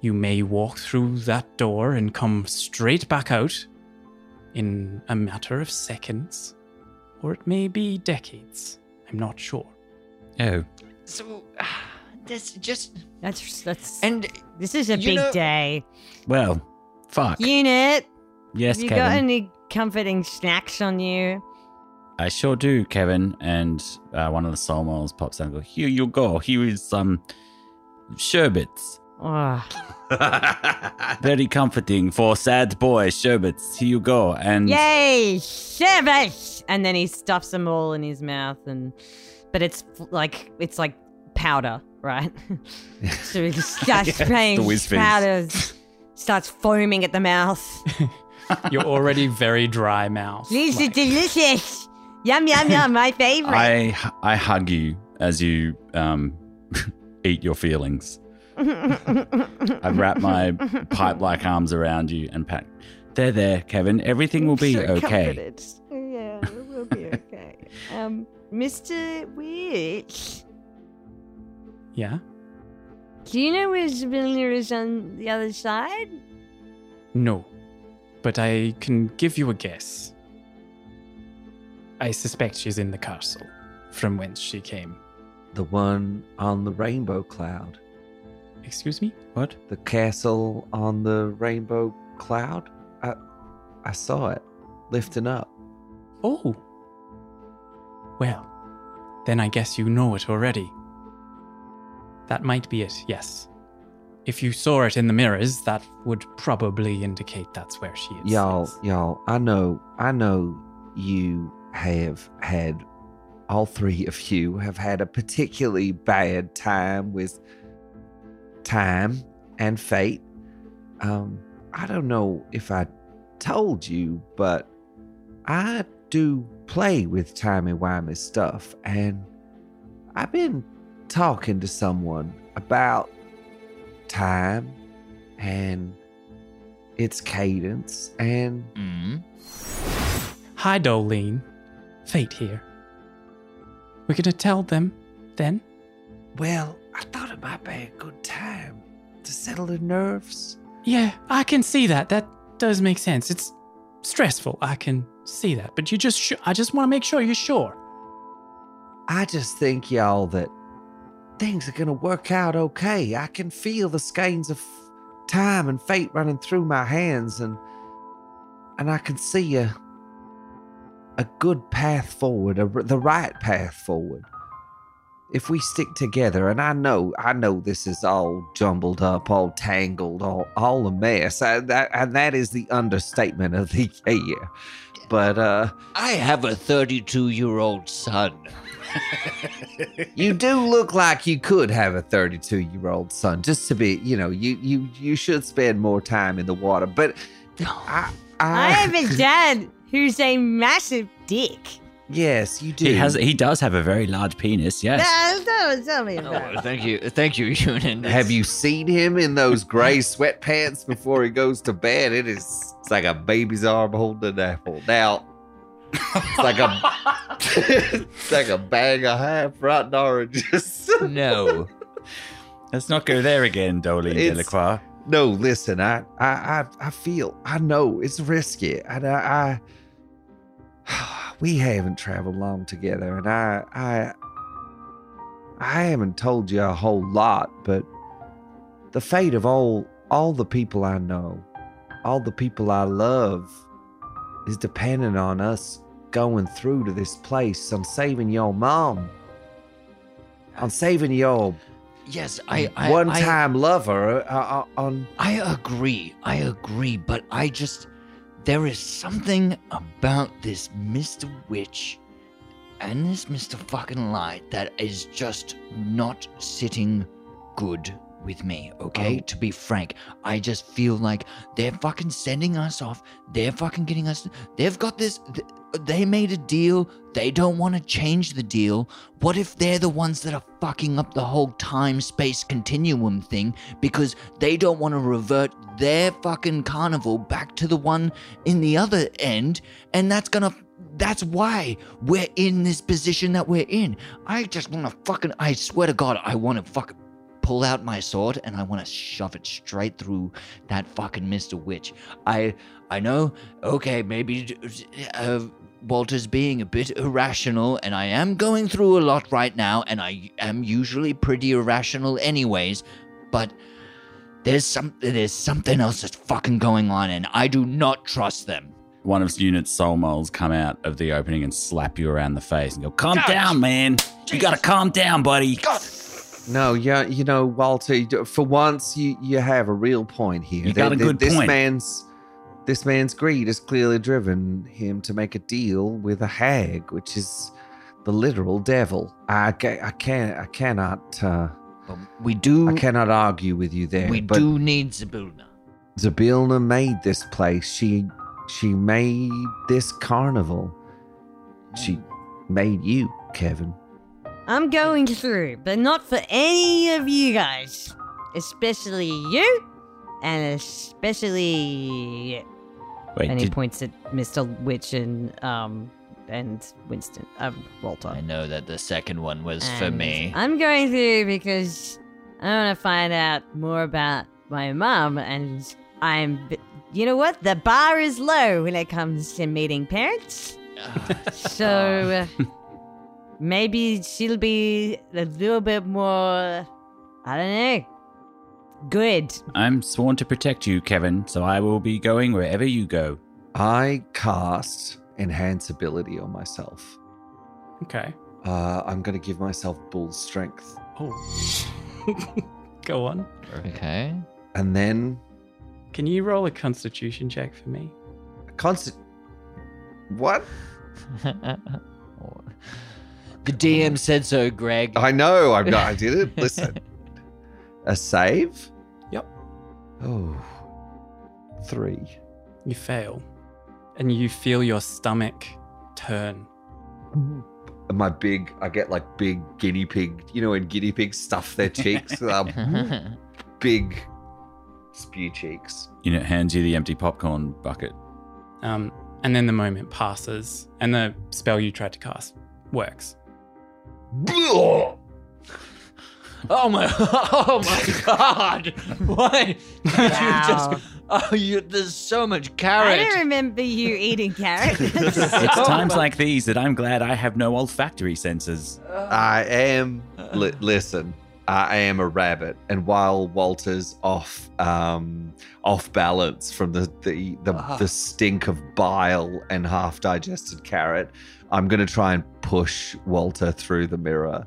You may walk through that door and come straight back out in a matter of seconds, or it may be decades. I'm not sure. Oh, So that's just That's that's. and this is a big know- day. well, fuck. Unit, yes, have you Kevin. got any comforting snacks on you? I sure do, Kevin. And uh, one of the soul moles pops out and goes, Here you go. Here is some sherbets. Oh, Very comforting for sad boy sherbets. Here you go. And yay, service! And then he stuffs them all in his mouth, and but it's like it's like powder, right? so he just starts spraying the whiz powder, starts foaming at the mouth. You're already very dry mouth. These are Like, delicious. Yum yum yum, my favorite. I I hug you as you um, eat your feelings. I wrap my pipe-like arms around you and pat. There, there, Kevin. Everything will be So okay. comforted. Yeah, it will be okay. um, Mr. Witch, yeah. do you know where Zybilna is on the other side? No. But I can give you a guess. I suspect she's in the castle from whence she came. The one on the rainbow cloud. Excuse me? What? The castle on the rainbow cloud? I I saw it lifting up. Oh. Well, then I guess you know it already. That might be it, yes. If you saw it in the mirrors, that would probably indicate that's where she is. Y'all, yes. y'all, I know, I know you have had, all three of you have had a particularly bad time with time and fate. Um, I don't know if I told you, but I do play with timey-wimey stuff, and I've been talking to someone about time and its cadence and mm, Hi, Doelene. Fate here. We're gonna tell them then? well i thought it might be a good time to settle the nerves Yeah, I can see that. That does make sense. It's stressful. I can see that. But you just, sh- I just want to make sure you're sure. i just think y'all that things are gonna work out okay i can feel the skeins of time and fate running through my hands and and i can see a a good path forward a, the right path forward if we stick together and i know i know this is all jumbled up all tangled all all a mess I, that, and that is the understatement of the year but uh I have a 32 year old son. you do look like you could have a 32 year old son just to be you know you you you should spend more time in the water but i i, I have a dad who's a massive dick. Yes you do He has. He does have a very large penis. Yes. No, no, tell me about Oh, it. thank you, thank you, Ewan. have you seen him in those gray sweatpants before he goes to bed it is it's like a baby's arm holding an apple now it's like a it's like a bag of half rotten oranges No. Let's not go there again, Dolly Delacroix. No, listen, I, I, I, I feel, I know it's risky, and I, I, we haven't traveled long together, and I, I, I haven't told you a whole lot, but the fate of all, all the people I know, all the people I love, is dependent on us going through to this place, on saving your mom, on saving your Yes, I, I one-time lover, uh, uh, on. I, I agree. I agree, but I just there is something about this Mr. Witch and this Mr. Fucking Light that is just not sitting good with me, okay? Oh. To be frank, I just feel like they're fucking sending us off. They're fucking getting us. They've got this. Th- They made a deal. They don't want to change the deal. What if they're the ones that are fucking up the whole time space continuum thing because they don't want to revert their fucking carnival back to the one in the other end? And that's gonna. That's why we're in this position that we're in. I just want to fucking. I swear to God, I want to fucking pull out my sword and I want to shove it straight through that fucking Mr. Witch. I I know, okay, maybe uh, Walter's being a bit irrational, and I am going through a lot right now, and I am usually pretty irrational anyways, but there's some there's something else that's fucking going on, and I do not trust them. One of Unit's soul moles come out of the opening and slap you around the face and go, "Calm down, man. You gotta calm down, buddy." No, yeah, you know, Walter. For once, you you have a real point here. You got a good this point. man's this man's greed has clearly driven him to make a deal with a hag, which is the literal devil. I ca- I can't I cannot uh, But we do I cannot argue with you there. we but do need Zybilna. Zybilna made this place. She she made this carnival. She made you, Kevin. I'm going through, but not for any of you guys. Especially you, and especially. Wait, and he did, points at Mr. Witch and um and Winston, um, Walter. I know that the second one was for me. I'm going through because I want to find out more about my mom, and I'm. You know what? The bar is low when it comes to meeting parents. So uh, maybe she'll be a little bit more. I don't know. Good. I'm sworn to protect you, Kevin, so I will be going wherever you go. I cast enhance ability on myself. Okay. Uh, I'm going to give myself bull strength. Oh. Go on. okay. And then Can you roll a constitution check for me? constant. What? the DM said so, Greg. I know. I'm not. I did it. Listen. A save? Yep. Oh. You fail. And you feel your stomach turn. My big, I get like big guinea pig. You know when guinea pigs stuff their cheeks? um, big spew cheeks. Unit hands you the empty popcorn bucket. Um, and then the moment passes, and the spell you tried to cast works. Oh my! Oh my God! What? You Wow. just- oh, you, there's so much carrot. I don't remember you eating carrots. It's Oh times my- like these that I'm glad I have no olfactory senses. I am. Li- listen, I am a rabbit, and while Walter's off, um, off balance from the the the, Ah. the stink of bile and half digested carrot, I'm gonna try and push Walter through the mirror.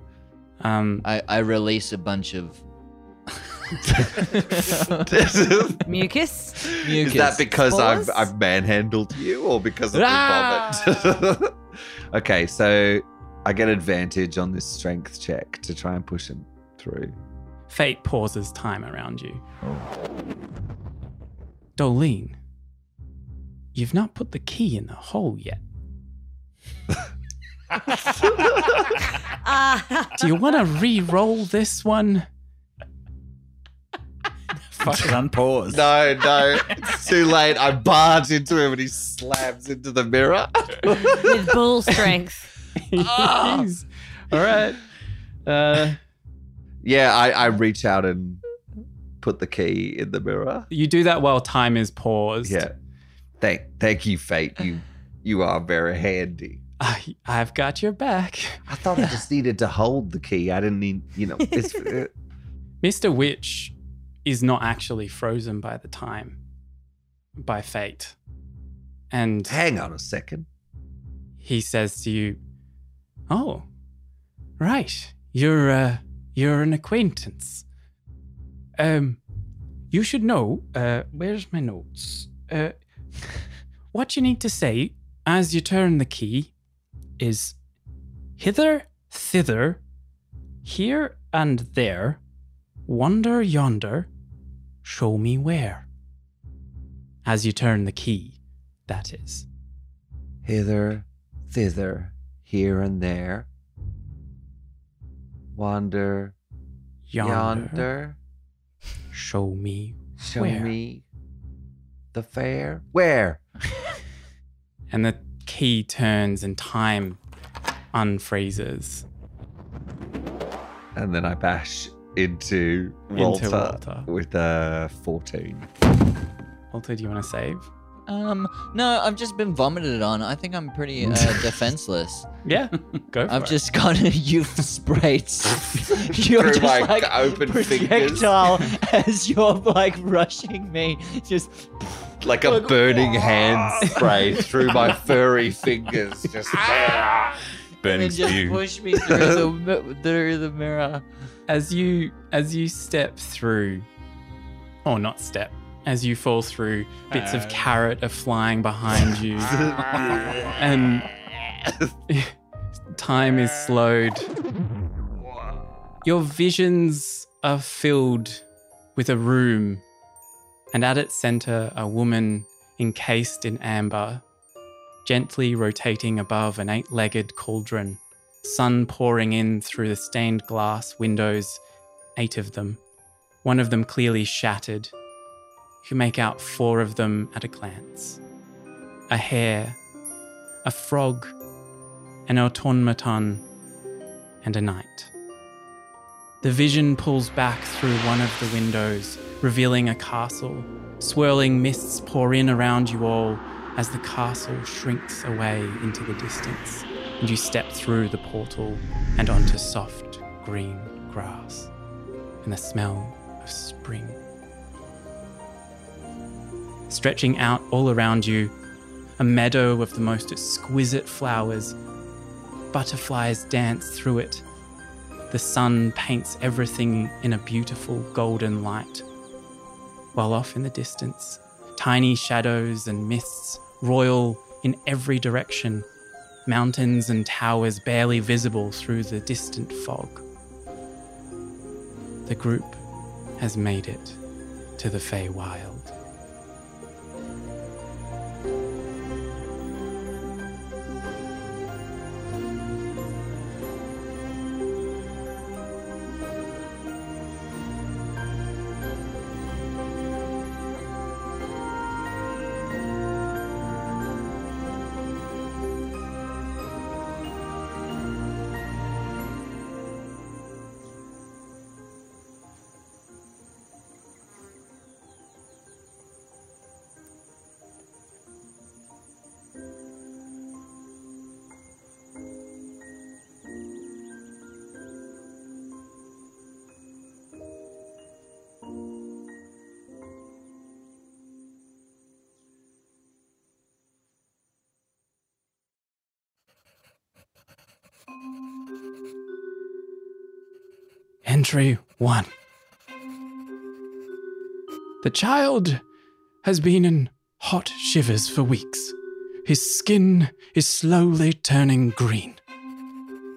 Um, I, I release a bunch of is Mucus. mucus. that because I've Spores? I've manhandled you, or because of the Ah! vomit? okay, so I get advantage on this strength check to try and push him through. fate pauses time around you. Doelene, you've not put the key in the hole yet. Ah, Do you want to re-roll this one? Fucking unpause. No, no, it's too late. I barge into him and he slams into the mirror. with bull strength. Jeez. All right. Uh, yeah, I, I reach out and put the key in the mirror. you do that while time is paused. Yeah. Thank thank you, Fate. You you are very handy. I, I've got your back. I thought I just needed to hold the key. I didn't need, you know, it's uh, Mr. Witch is not actually frozen by the time, by fate. And hang on a second. he says to you, "Oh, right, you're uh, you're an acquaintance. Um, you should know. Uh, where's my notes? Uh, what you need to say as you turn the key is hither, thither, here and there, wonder yonder, show me where. As you turn the key, that is." Hither, thither, here and there. Wander Yonder. yonder. Show me Show Where? me the fair. Where? and the key turns and time unfreezes. And then I bash into Walter, Walter. with a 14. Walter, do you want to save? Um, no, I've just been vomited on. I think I'm pretty uh, defenseless. Yeah, go for I've it. just got a youth sprayed. you're Through just my like open fingers. projectile as you're like rushing me. Just Like a Like, burning hand spray through my furry fingers. Just ah. Burning and just spew. push me through the through the mirror. as you as you step through or not step as you fall through bits of uh. carrot are flying behind you and time is slowed your visions are filled with a room and at its center a woman encased in amber gently rotating above an eight-legged cauldron sun pouring in through the stained glass windows, eight of them, one of them clearly shattered. You make out four of them at a glance a hare, a frog, an automaton, and a knight. The vision pulls back through one of the windows, revealing a castle. Swirling mists pour in around you all as the castle shrinks away into the distance and you step through the portal and onto soft green grass and the smell of spring. Stretching out all around you, a meadow of the most exquisite flowers. Butterflies dance through it. The sun paints everything in a beautiful golden light. While off in the distance, tiny shadows and mists roil in every direction mountains and towers barely visible through the distant fog. The group has made it to the Feywild. Entry 1. The child has been in hot shivers for weeks. His skin is slowly turning green.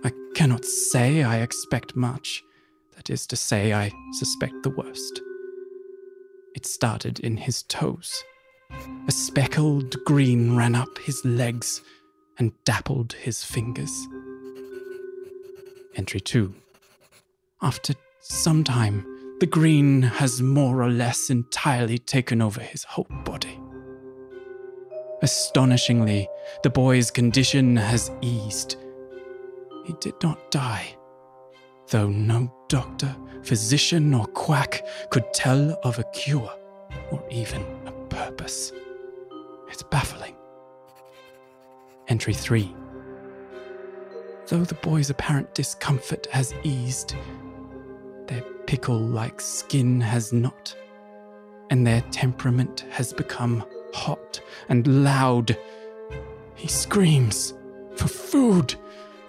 I cannot say I expect much. That is to say, I suspect the worst. It started in his toes. A speckled green ran up his legs and dappled his fingers. Entry 2. After some time, the green has more or less entirely taken over his whole body. Astonishingly, the boy's condition has eased. He did not die, though no doctor, physician, or quack could tell of a cure or even a purpose. It's baffling. Entry 3. Though the boy's apparent discomfort has eased, pickle like skin has not, and their temperament has become hot and loud. He screams for food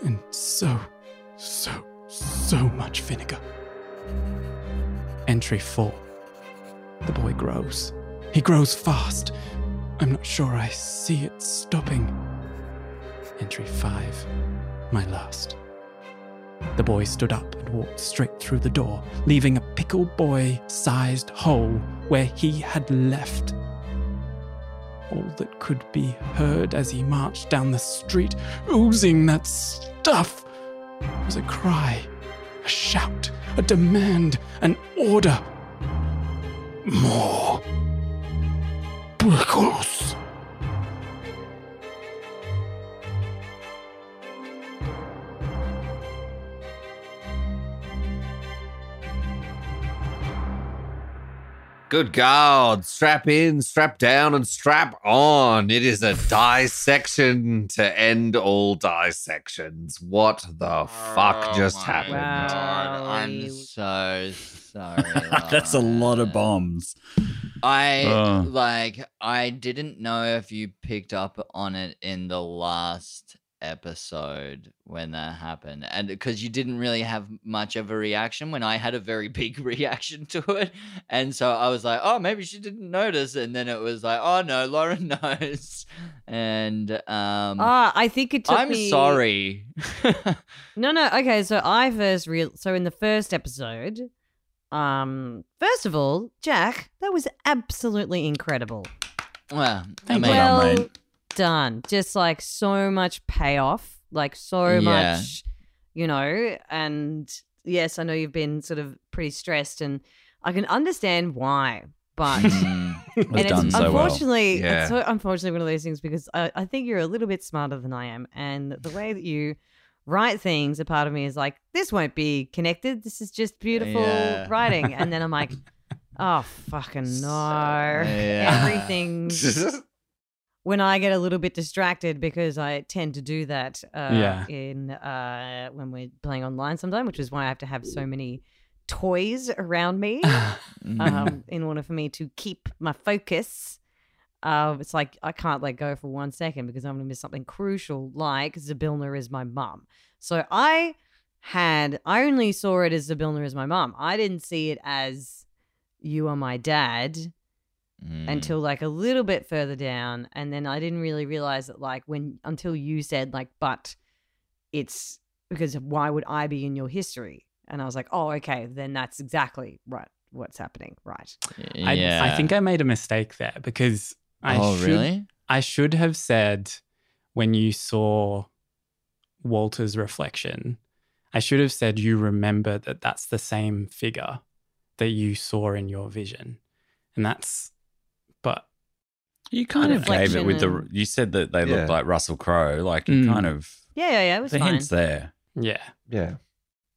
and so, so, so much vinegar. Entry 4. The boy grows. He grows fast. I'm not sure I see it stopping. Entry 5. My last. The boy stood up and walked straight through the door, leaving a pickle boy sized hole where he had left. All that could be heard as he marched down the street, oozing that stuff, was a cry, a shout, a demand, an order. More pickles. Good God, strap in, strap down, and strap on. It is a dissection to end all dissections. What the fuck just my happened? God, I'm so sorry. That's a lot of Lauren. bombs. I Uh. like I didn't know if you picked up on it in the last episode when that happened and because you didn't really have much of a reaction when I had a very big reaction to it and so I was like oh maybe she didn't notice and then it was like oh no Lauren knows and um Ah, I think it took I'm me- sorry No, no. Okay, so I first real. So in the first episode, um, first of all, Jack, that was absolutely incredible. well I Thank mean, you. Well well mate. done. Just like so much payoff, like so Yeah. much, you know. And yes, I know you've been sort of pretty stressed, and I can understand why. But mm, and done it's so well. unfortunately, Yeah. it's so unfortunately one of those things because I, I think you're a little bit smarter than I am, and the way that you write things, a part of me is like, this won't be connected. This is just beautiful Yeah. writing, and then I'm like, oh fucking no, Yeah. everything. When I get a little bit distracted because I tend to do that uh, Yeah. in uh, when we're playing online sometimes, which is why I have to have so many toys around me mm. um, in order for me to keep my focus. Uh, it's like I can't let go for one second because I'm going to miss something crucial, like Zybilna is my mum. So I had, I only saw it as Zybilna is my mum. I didn't see it as you are my dad Mm. until like a little bit further down. And then I didn't really realize that, like, when until you said, like, but it's because why would I be in your history? And I was like, oh, okay, then that's exactly right. What's happening, right? I, yeah. I think I made a mistake there because I oh, should, really? I should have said when you saw Walter's reflection, I should have said you remember that that's the same figure that you saw in your vision. And that's, but You kind of gave it with the. You said that they looked Yeah. like Russell Crowe. Like you Mm. kind of Yeah, yeah, yeah. It was the fine. hints there. yeah. Yeah.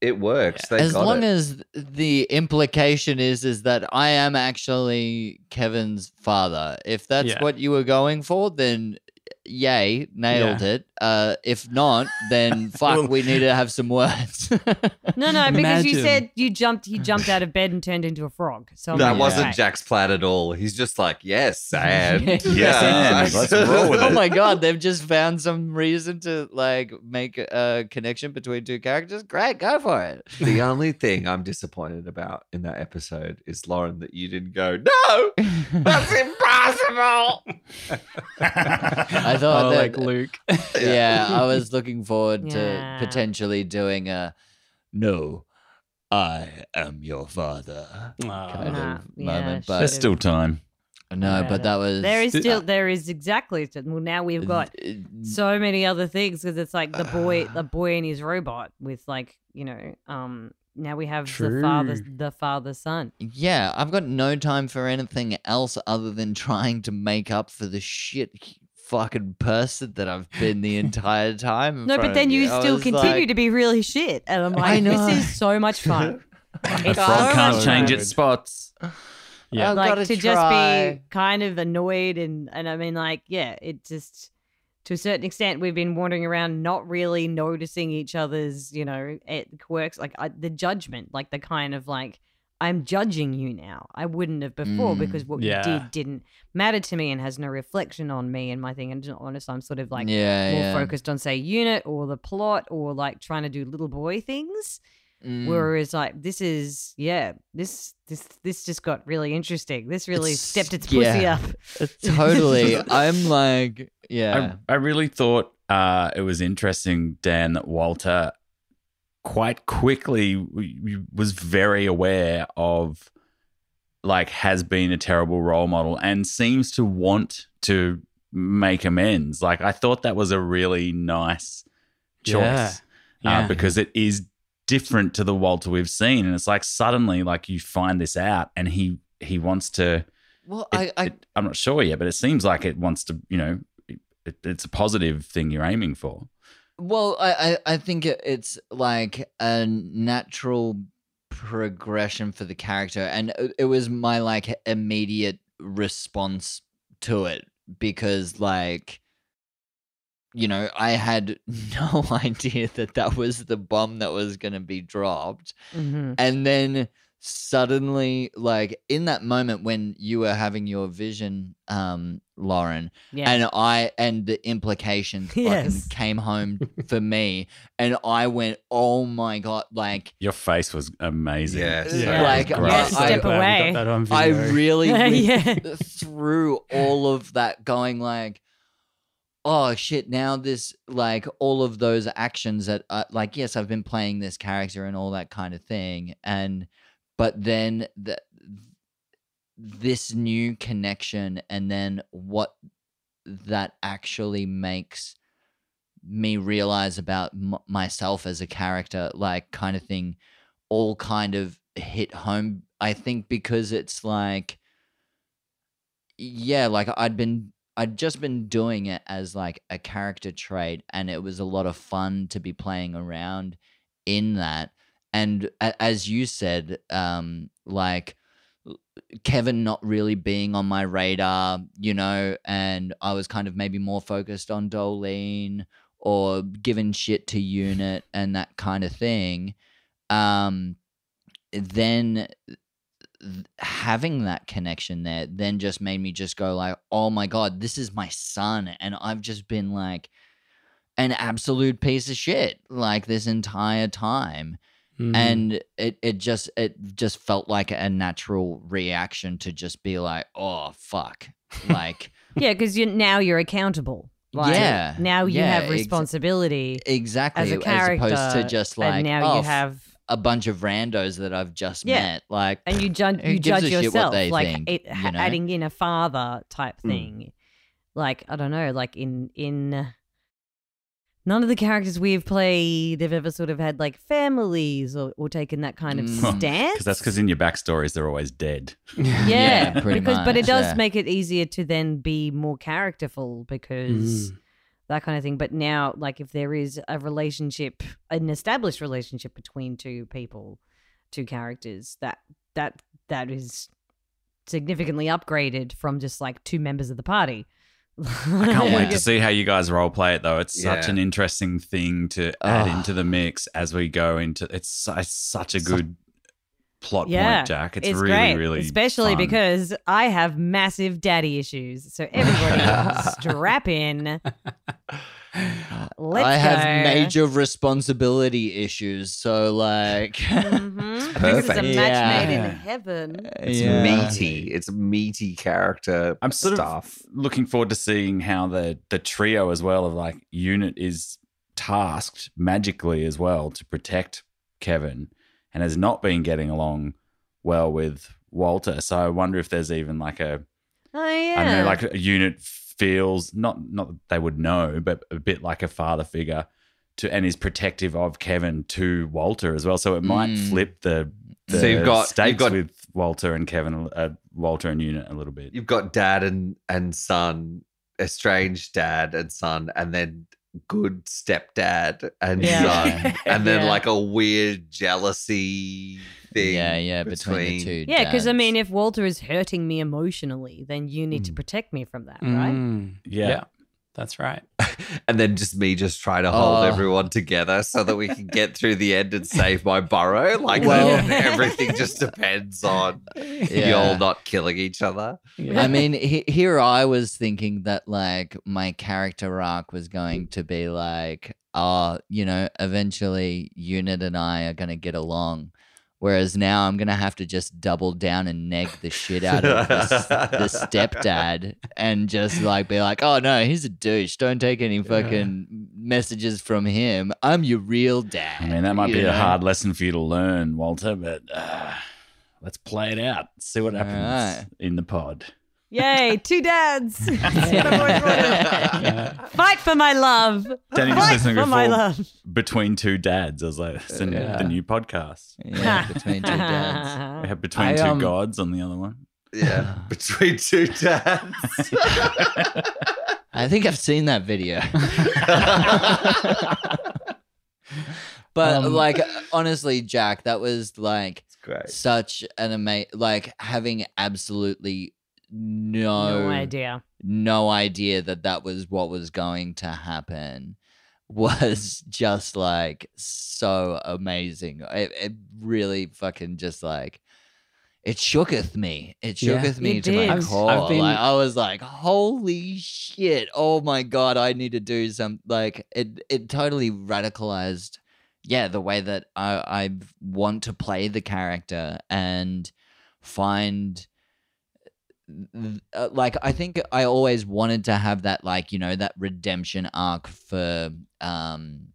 It works. They as got long it. as the implication is is that I am actually Kevin's father. If that's Yeah. what you were going for, then yay, nailed it. Uh, if not, then fuck, Well- we need to have some words. No, no, because you said you jumped. He jumped out of bed and turned into a frog. So that like, wasn't okay. Jack's plan at all. He's just like, yes, and Yes, yeah, and let's roll with oh my god, they've just found some reason to like make a connection between two characters. Great, go for it. the only thing I'm disappointed about in that episode is Lauren that you didn't go. No, that's impossible. I thought oh, that, like Luke. yeah, I was looking forward Yeah. to potentially doing a no, I am your father kind Aw. Nah, of yeah, moment. But There's still time. no, Yeah, but that was There is still there is exactly. Well, now we've got so many other things because it's like the boy, the boy and his robot with like you know. Um, now we have the father, the father son. Yeah, I've got no time for anything else other than trying to make up for the shit fucking person that I've been the entire time. No, but then you I still continue like, to be really shit, and I'm I like, know. this is so much fun. A It's frog so can't change its spots. Yeah. I've like gotta to just be kind of annoyed and and I mean like yeah it just to a certain extent we've been wandering around not really noticing each other's you know it quirks like I, the judgment like the kind of like I'm judging you now I wouldn't have before Mm, because what yeah. you did didn't matter to me and has no reflection on me and my thing and to be honest I'm sort of like yeah, more yeah. focused on say unit or the plot or like trying to do little boy things Mm. Whereas like this is yeah, this this this just got really interesting. This really It's- stepped its pussy up. Totally. I'm like, yeah. I, I really thought uh, it was interesting, Dan, that Walter quite quickly was very aware of, like, has been a terrible role model and seems to want to make amends. Like, I thought that was a really nice choice Yeah. uh, because it is different to the Walter we've seen, and it's like suddenly, like, you find this out, and he he wants to well, it- I, I I'm not sure yet, but it seems like it wants to, you know, it, it's a positive thing you're aiming for. Well, I, I, I think it's like a natural progression for the character, and it- was my like immediate response to it because like you know I had no idea that that was the bomb that was going to be dropped Mhm. and then suddenly like in that moment when you were having your vision um Lauren Yeah. and I and the implications Yes. came home for me and I went oh my god like Your face was amazing. Yes. Yeah. like Great. I, step I, away. We got that on I really went Yeah. through all of that going like oh shit now this like all of those actions that uh, like yes I've been playing this character and all that kind of thing and but then the this new connection and then what that actually makes me realize about m- myself as a character like kind of thing all kind of hit home. I think because it's like yeah like i'd been i'd just been doing it as like a character trait and it was a lot of fun to be playing around in that. And a- as you said um like Kevin not really being on my radar, you know, and I was kind of maybe more focused on Doelene or giving shit to Unit and that kind of thing. Um, then th- having that connection there then just made me just go like, oh my god, this is my son, and I've just been like an absolute piece of shit like this entire time Mhm. and it, it just it just felt like a natural reaction to just be like oh fuck like yeah, because you now you're accountable. Like, Yeah, Now you yeah, have ex- responsibility exactly as a opposed character. to just like and now oh, you have a bunch of randos that i've just Yeah. met like and you judge you judge a shit what yourself like think, it, you know? adding in a father type Mm. thing like i don't know like in in none of the characters we've played have ever sort of had like families or, or taken that kind of Mm. stance Because that's because in your backstories they're always dead. yeah, Yeah, pretty because but it much, does yeah. make it easier to then be more characterful because Mm. that kind of thing but now like if there is a relationship an established relationship between two people two characters that that that is significantly upgraded from just like two members of the party I can't wait to see how you guys role play it, though. It's such an interesting thing to add Oh. into the mix as we go into. It's, it's such a good plot Yeah, point, Jack. It's, it's really, great, really, especially fun. because I have massive daddy issues. So everybody, strap in. Let's i have go. major responsibility issues so like Mhm. This is a Perfect. match made in heaven. It's Yeah. meaty. It's meaty character I'm sort stuff. of looking forward to seeing how the the trio as well of like unit is tasked magically as well to protect Kevin and has not been getting along well with Walter. So I wonder if there's even like a Oh yeah. I don't know, like a unit feels not not that they would know, but a bit like a father figure to and is protective of Kevin to Walter as well. So it might Mm. flip the, the So you've got- you've got- with Walter and Kevin, uh, Walter and unit a little bit. You've got dad and and son, estranged dad and son, and then good stepdad and Yeah. son, and then Yeah. like a weird jealousy thing. yeah yeah between, the two yeah, because I mean, if Walter is hurting me emotionally, then you need to Mm. protect me from that, right? Mm. Yeah. That's right. and then just me just trying to hold Oh. everyone together so that we can get through the end and save my burrow. Like Well- then everything just depends on y'all not killing each other. Yeah. I mean, he, here I was thinking that like my character arc was going to be like, oh, you know, eventually Unit and I are going to get along. Whereas now I'm going to have to just double down and neg the shit out of this, the stepdad and just like be like, oh no, he's a douche. Don't take any fucking messages from him. I'm your real dad. I mean, that might you be a hard lesson for you to learn, Walter, but uh, let's play it out. See what happens Alright. in the pod. Yay, two dads. That's what I've always wanted. Yeah. Fight for my love. Danny just Fight listening for my before- love. Between two dads, I was like, it's the, new- Yeah. the new podcast. Yeah, between two dads. We have Between I, Two um, Gods on the other one. Yeah, between two dads. I think I've seen that video. but Um, like honestly, Jack, that was like great. such an amazing, like having absolutely no, No idea. no idea that that was what was going to happen was just like so amazing. It, it really fucking just like it shooketh me. It Yeah. shooketh me It to my did. I've- core. I've been- like I was like, holy shit! Oh my god, I need to do some. Like it, it totally radicalized. Yeah, the way that I I want to play the character and find th- uh, like I think I always wanted to have that like you know that redemption arc for um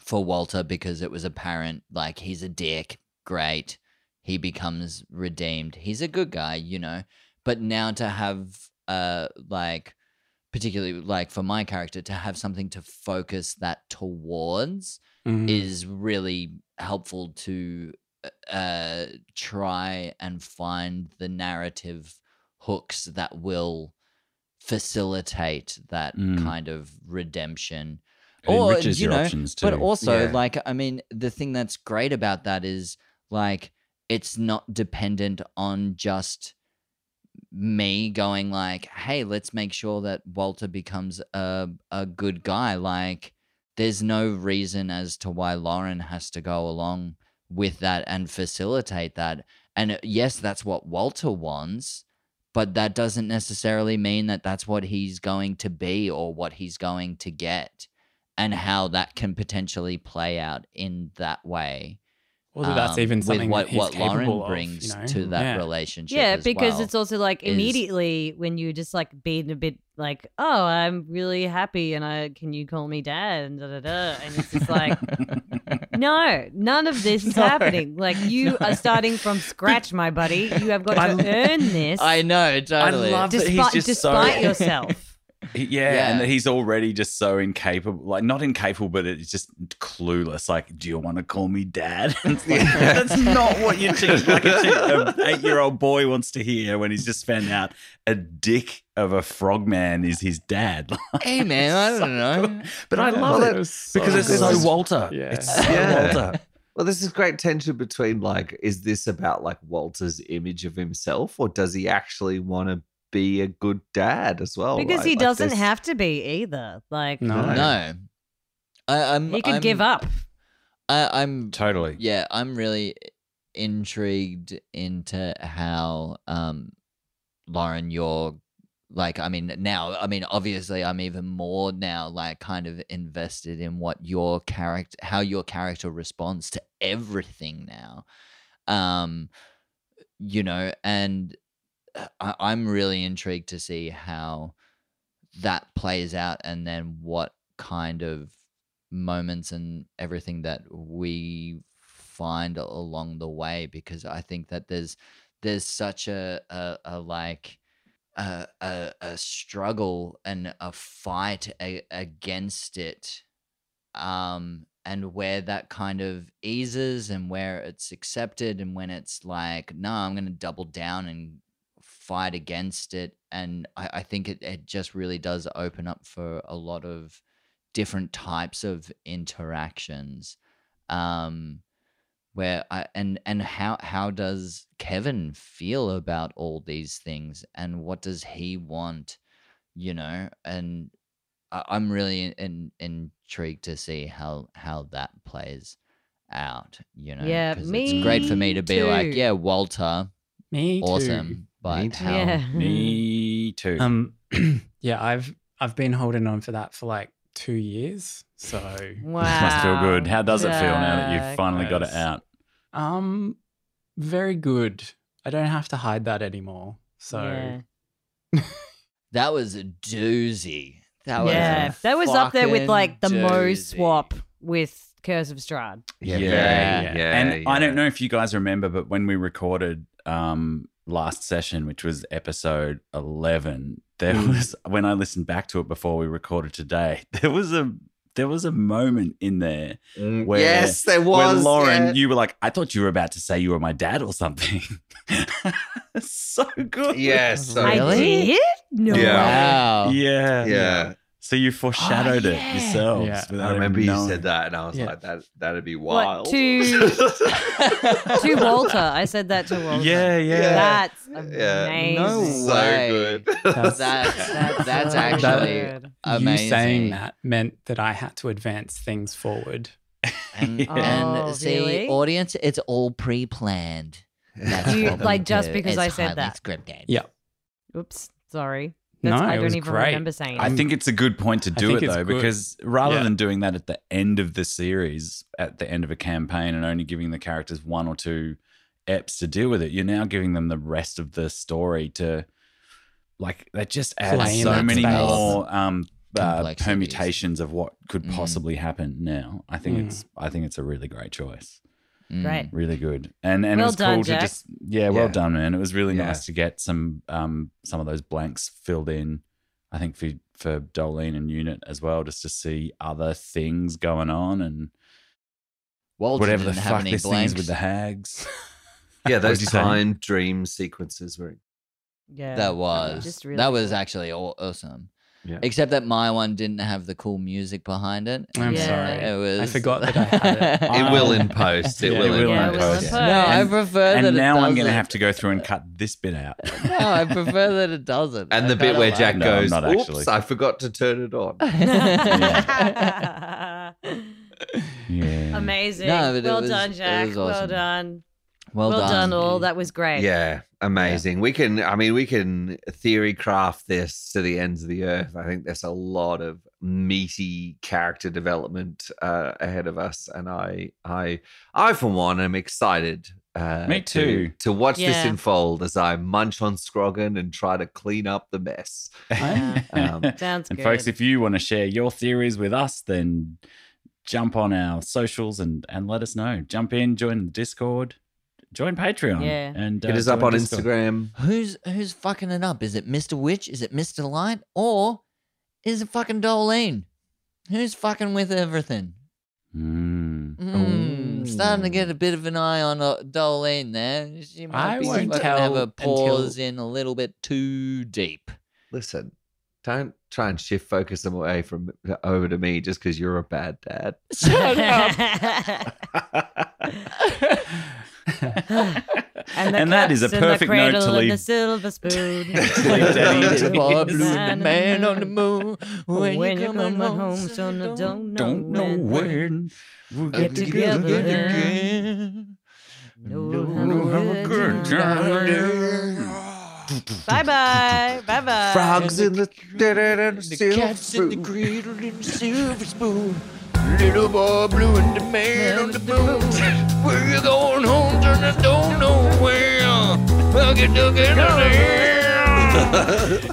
for Walter because it was apparent like he's a dick great he becomes redeemed he's a good guy you know but now to have uh like particularly like for my character to have something to focus that towards Mhm. is really helpful to uh try and find the narrative hooks that will facilitate that Mm. kind of redemption It Or, enriches you your know, options too. but also Yeah. like i mean the thing that's great about that is like it's not dependent on just me going like hey let's make sure that walter becomes a a good guy like there's no reason as to why lauren has to go along with that and facilitate that and uh, yes that's what walter wants but that doesn't necessarily mean that that's what he's going to be or what he's going to get and how that can potentially play out in that way. Or that that's um, even with something what, that he's what Lauren capable of, brings you know? to that Yeah. relationship. Yeah, as because well. it's also like is- immediately when you just like being a bit like, oh, I'm really happy, and I can you call me dad and da da da, and it's just like, no, none of this is No. happening. Like you are starting from scratch, my buddy. You have got I- to earn this. I know, totally. I love that despite, he's just so- despite yourself. He- Yeah, Yeah. and he's already just so incapable, like not incapable, but it's just clueless. Like, do you want to call me dad? It's like, That's not what you think. Like an eight-year-old boy wants to hear when he's just found out a dick of a frogman is his dad. hey man, I don't know. But I Yeah, love that it was so because it's so Walter. Yeah. It's so Yeah. Walter. Well, there's this great tension between like, is this about like Walter's image of himself, or does he actually want to be a good dad as well? because right? he Like, doesn't this- have to be either. Like No. No, I, I'm. he could I'm, give up. I, I'm Totally. yeah, I'm really intrigued into how um Lauren you're like I mean now I mean obviously I'm even more now like kind of invested in what your character how your character responds to everything now. Um you know and I'm really intrigued to see how that plays out and then what kind of moments and everything that we find along the way because I think that there's there's such a a, a like a, a a struggle and a fight a, against it um and where that kind of eases and where it's accepted and when it's like no I'm going to double down and fight against it and I, I think it, it just really does open up for a lot of different types of interactions um where I and and how how does Kevin feel about all these things and what does he want you know? And I, I'm really in, in, intrigued to see how how that plays out you know? Yeah, 'cause it's great for me me to be like yeah Walter Me too. Awesome but Me too. how yeah. Me too. Um, yeah, I've I've been holding on for that for like two years. So Wow. Must feel good. How does it feel now that you've finally got it out? um, very good. I don't have to hide that anymore. So Yeah. that was a doozy that was yeah, that was up there with like the Mo doozy. swap with Curse of Strahd. Yeah, Yeah. very, yeah, and I don't know if you guys remember, but when we recorded um last session, which was episode eleven, there Mm. was when I listened back to it before we recorded today, there was a there was a moment in there Mm, where- yes, there where was. Lauren, yeah. you were like, I thought you were about to say you were my dad or something. so good. Yes, so- I did? No. Yeah. wow Yeah. yeah. So you foreshadowed ah, it yeah. yourselves. Yeah. without I remember you knowing. said that, and I was Yeah. like, "That that'd be What, wild." to- to Walter. I said that to Walter. Yeah, yeah. That's Yeah. amazing. No so way. good. That's that's, that's so actually good. amazing. You saying that meant that I had to advance things forward. And, Yeah. and Oh, see, really? audience, it's all pre-planned. That's You- like, just because I said highly that. Scripted. Yeah. Oops, sorry. No, I don't even great. remember saying. It. I think it's a good point to do it though, good. because rather Yeah. than doing that at the end of the series, at the end of a campaign, and only giving the characters one or two eps to deal with it, you're now giving them the rest of the story to, like, that just adds Play so many space. more um, uh, permutations of what could Mm. possibly happen. Now, I think Mm. it's, I think it's a really great choice. Mm. Great. Really good, and and Well it was done, cool Jack. to just yeah, well Yeah. done, man. It was really Yeah. nice to get some um some of those blanks filled in. I think for for Doelene and Unit as well, just to see other things going on and Walter whatever the didn't have fuck any this thing is with the hags. yeah, What those did you say? time dream sequences were. yeah. That was Just really that was cool. actually aw- awesome. Yeah. Except that my one didn't have the cool music behind it. I'm Yeah. sorry. It was. I forgot that I had it. It will in post. It Yeah, will it in will Yeah, in post. post. post. No, I And- prefer that. It doesn't. And it now I'm going to have to go through and cut this bit out. No, I prefer that it doesn't. And I the bit kinda where like Jack No, I'm goes, not "Oops. I forgot to turn it on." yeah. Amazing. No, but it well was- done, it Jack. was Well awesome. done. Well, Well, done. done, all. That was great. Yeah, amazing. We can, I mean, we can theory craft this to the ends of the earth. I think there's a lot of meaty character development uh, ahead of us, and I, I, I for one, am excited. Uh, Me too. To, watch this unfold as I munch on Scroggin and try to clean up the mess. Um, Sounds and good. folks, if you want to share your theories with us, then jump on our socials and and let us know. Jump in, join the Discord, join Patreon. Yeah. and Hit uh, us up on Discord. Instagram. Who's who's fucking it up? Is it Mr. Witch? Is it Mr. Light? Or is it fucking Doelene? Who's fucking with everything? Mm. Mm, starting to get a bit of an eye on uh, Doelene there. She might I be won't fucking tell have her until- in a little bit too deep. Listen, don't try and shift focus them away from over to me just because you're a bad dad. Shut and, the And that is a cats the perfect note to cradle and leave- The silver spoon. leave Daddy It's to Bob Blue and the man on the moon. When, when you you're coming coming home, home, son, I don't know Don't know when we'll Get get together together again. No, We'll have a good time. Bye bye. Bye bye. Frogs in the, The silver cats in the cradle and the silver spoon. Little boy blue and the man on the moon. Where you going home, son? I don't know where. I'll get together there.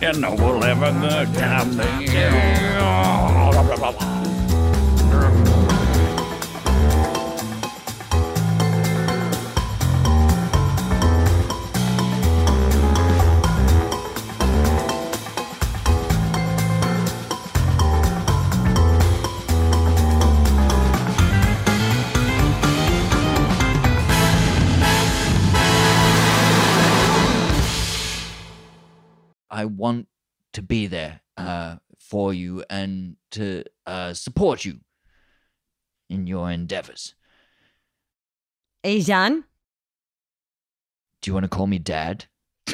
You know we'll have a good time there. I want to be there uh, for you and to uh, support you in your endeavors. Hey, Jean. Do you want to call me dad?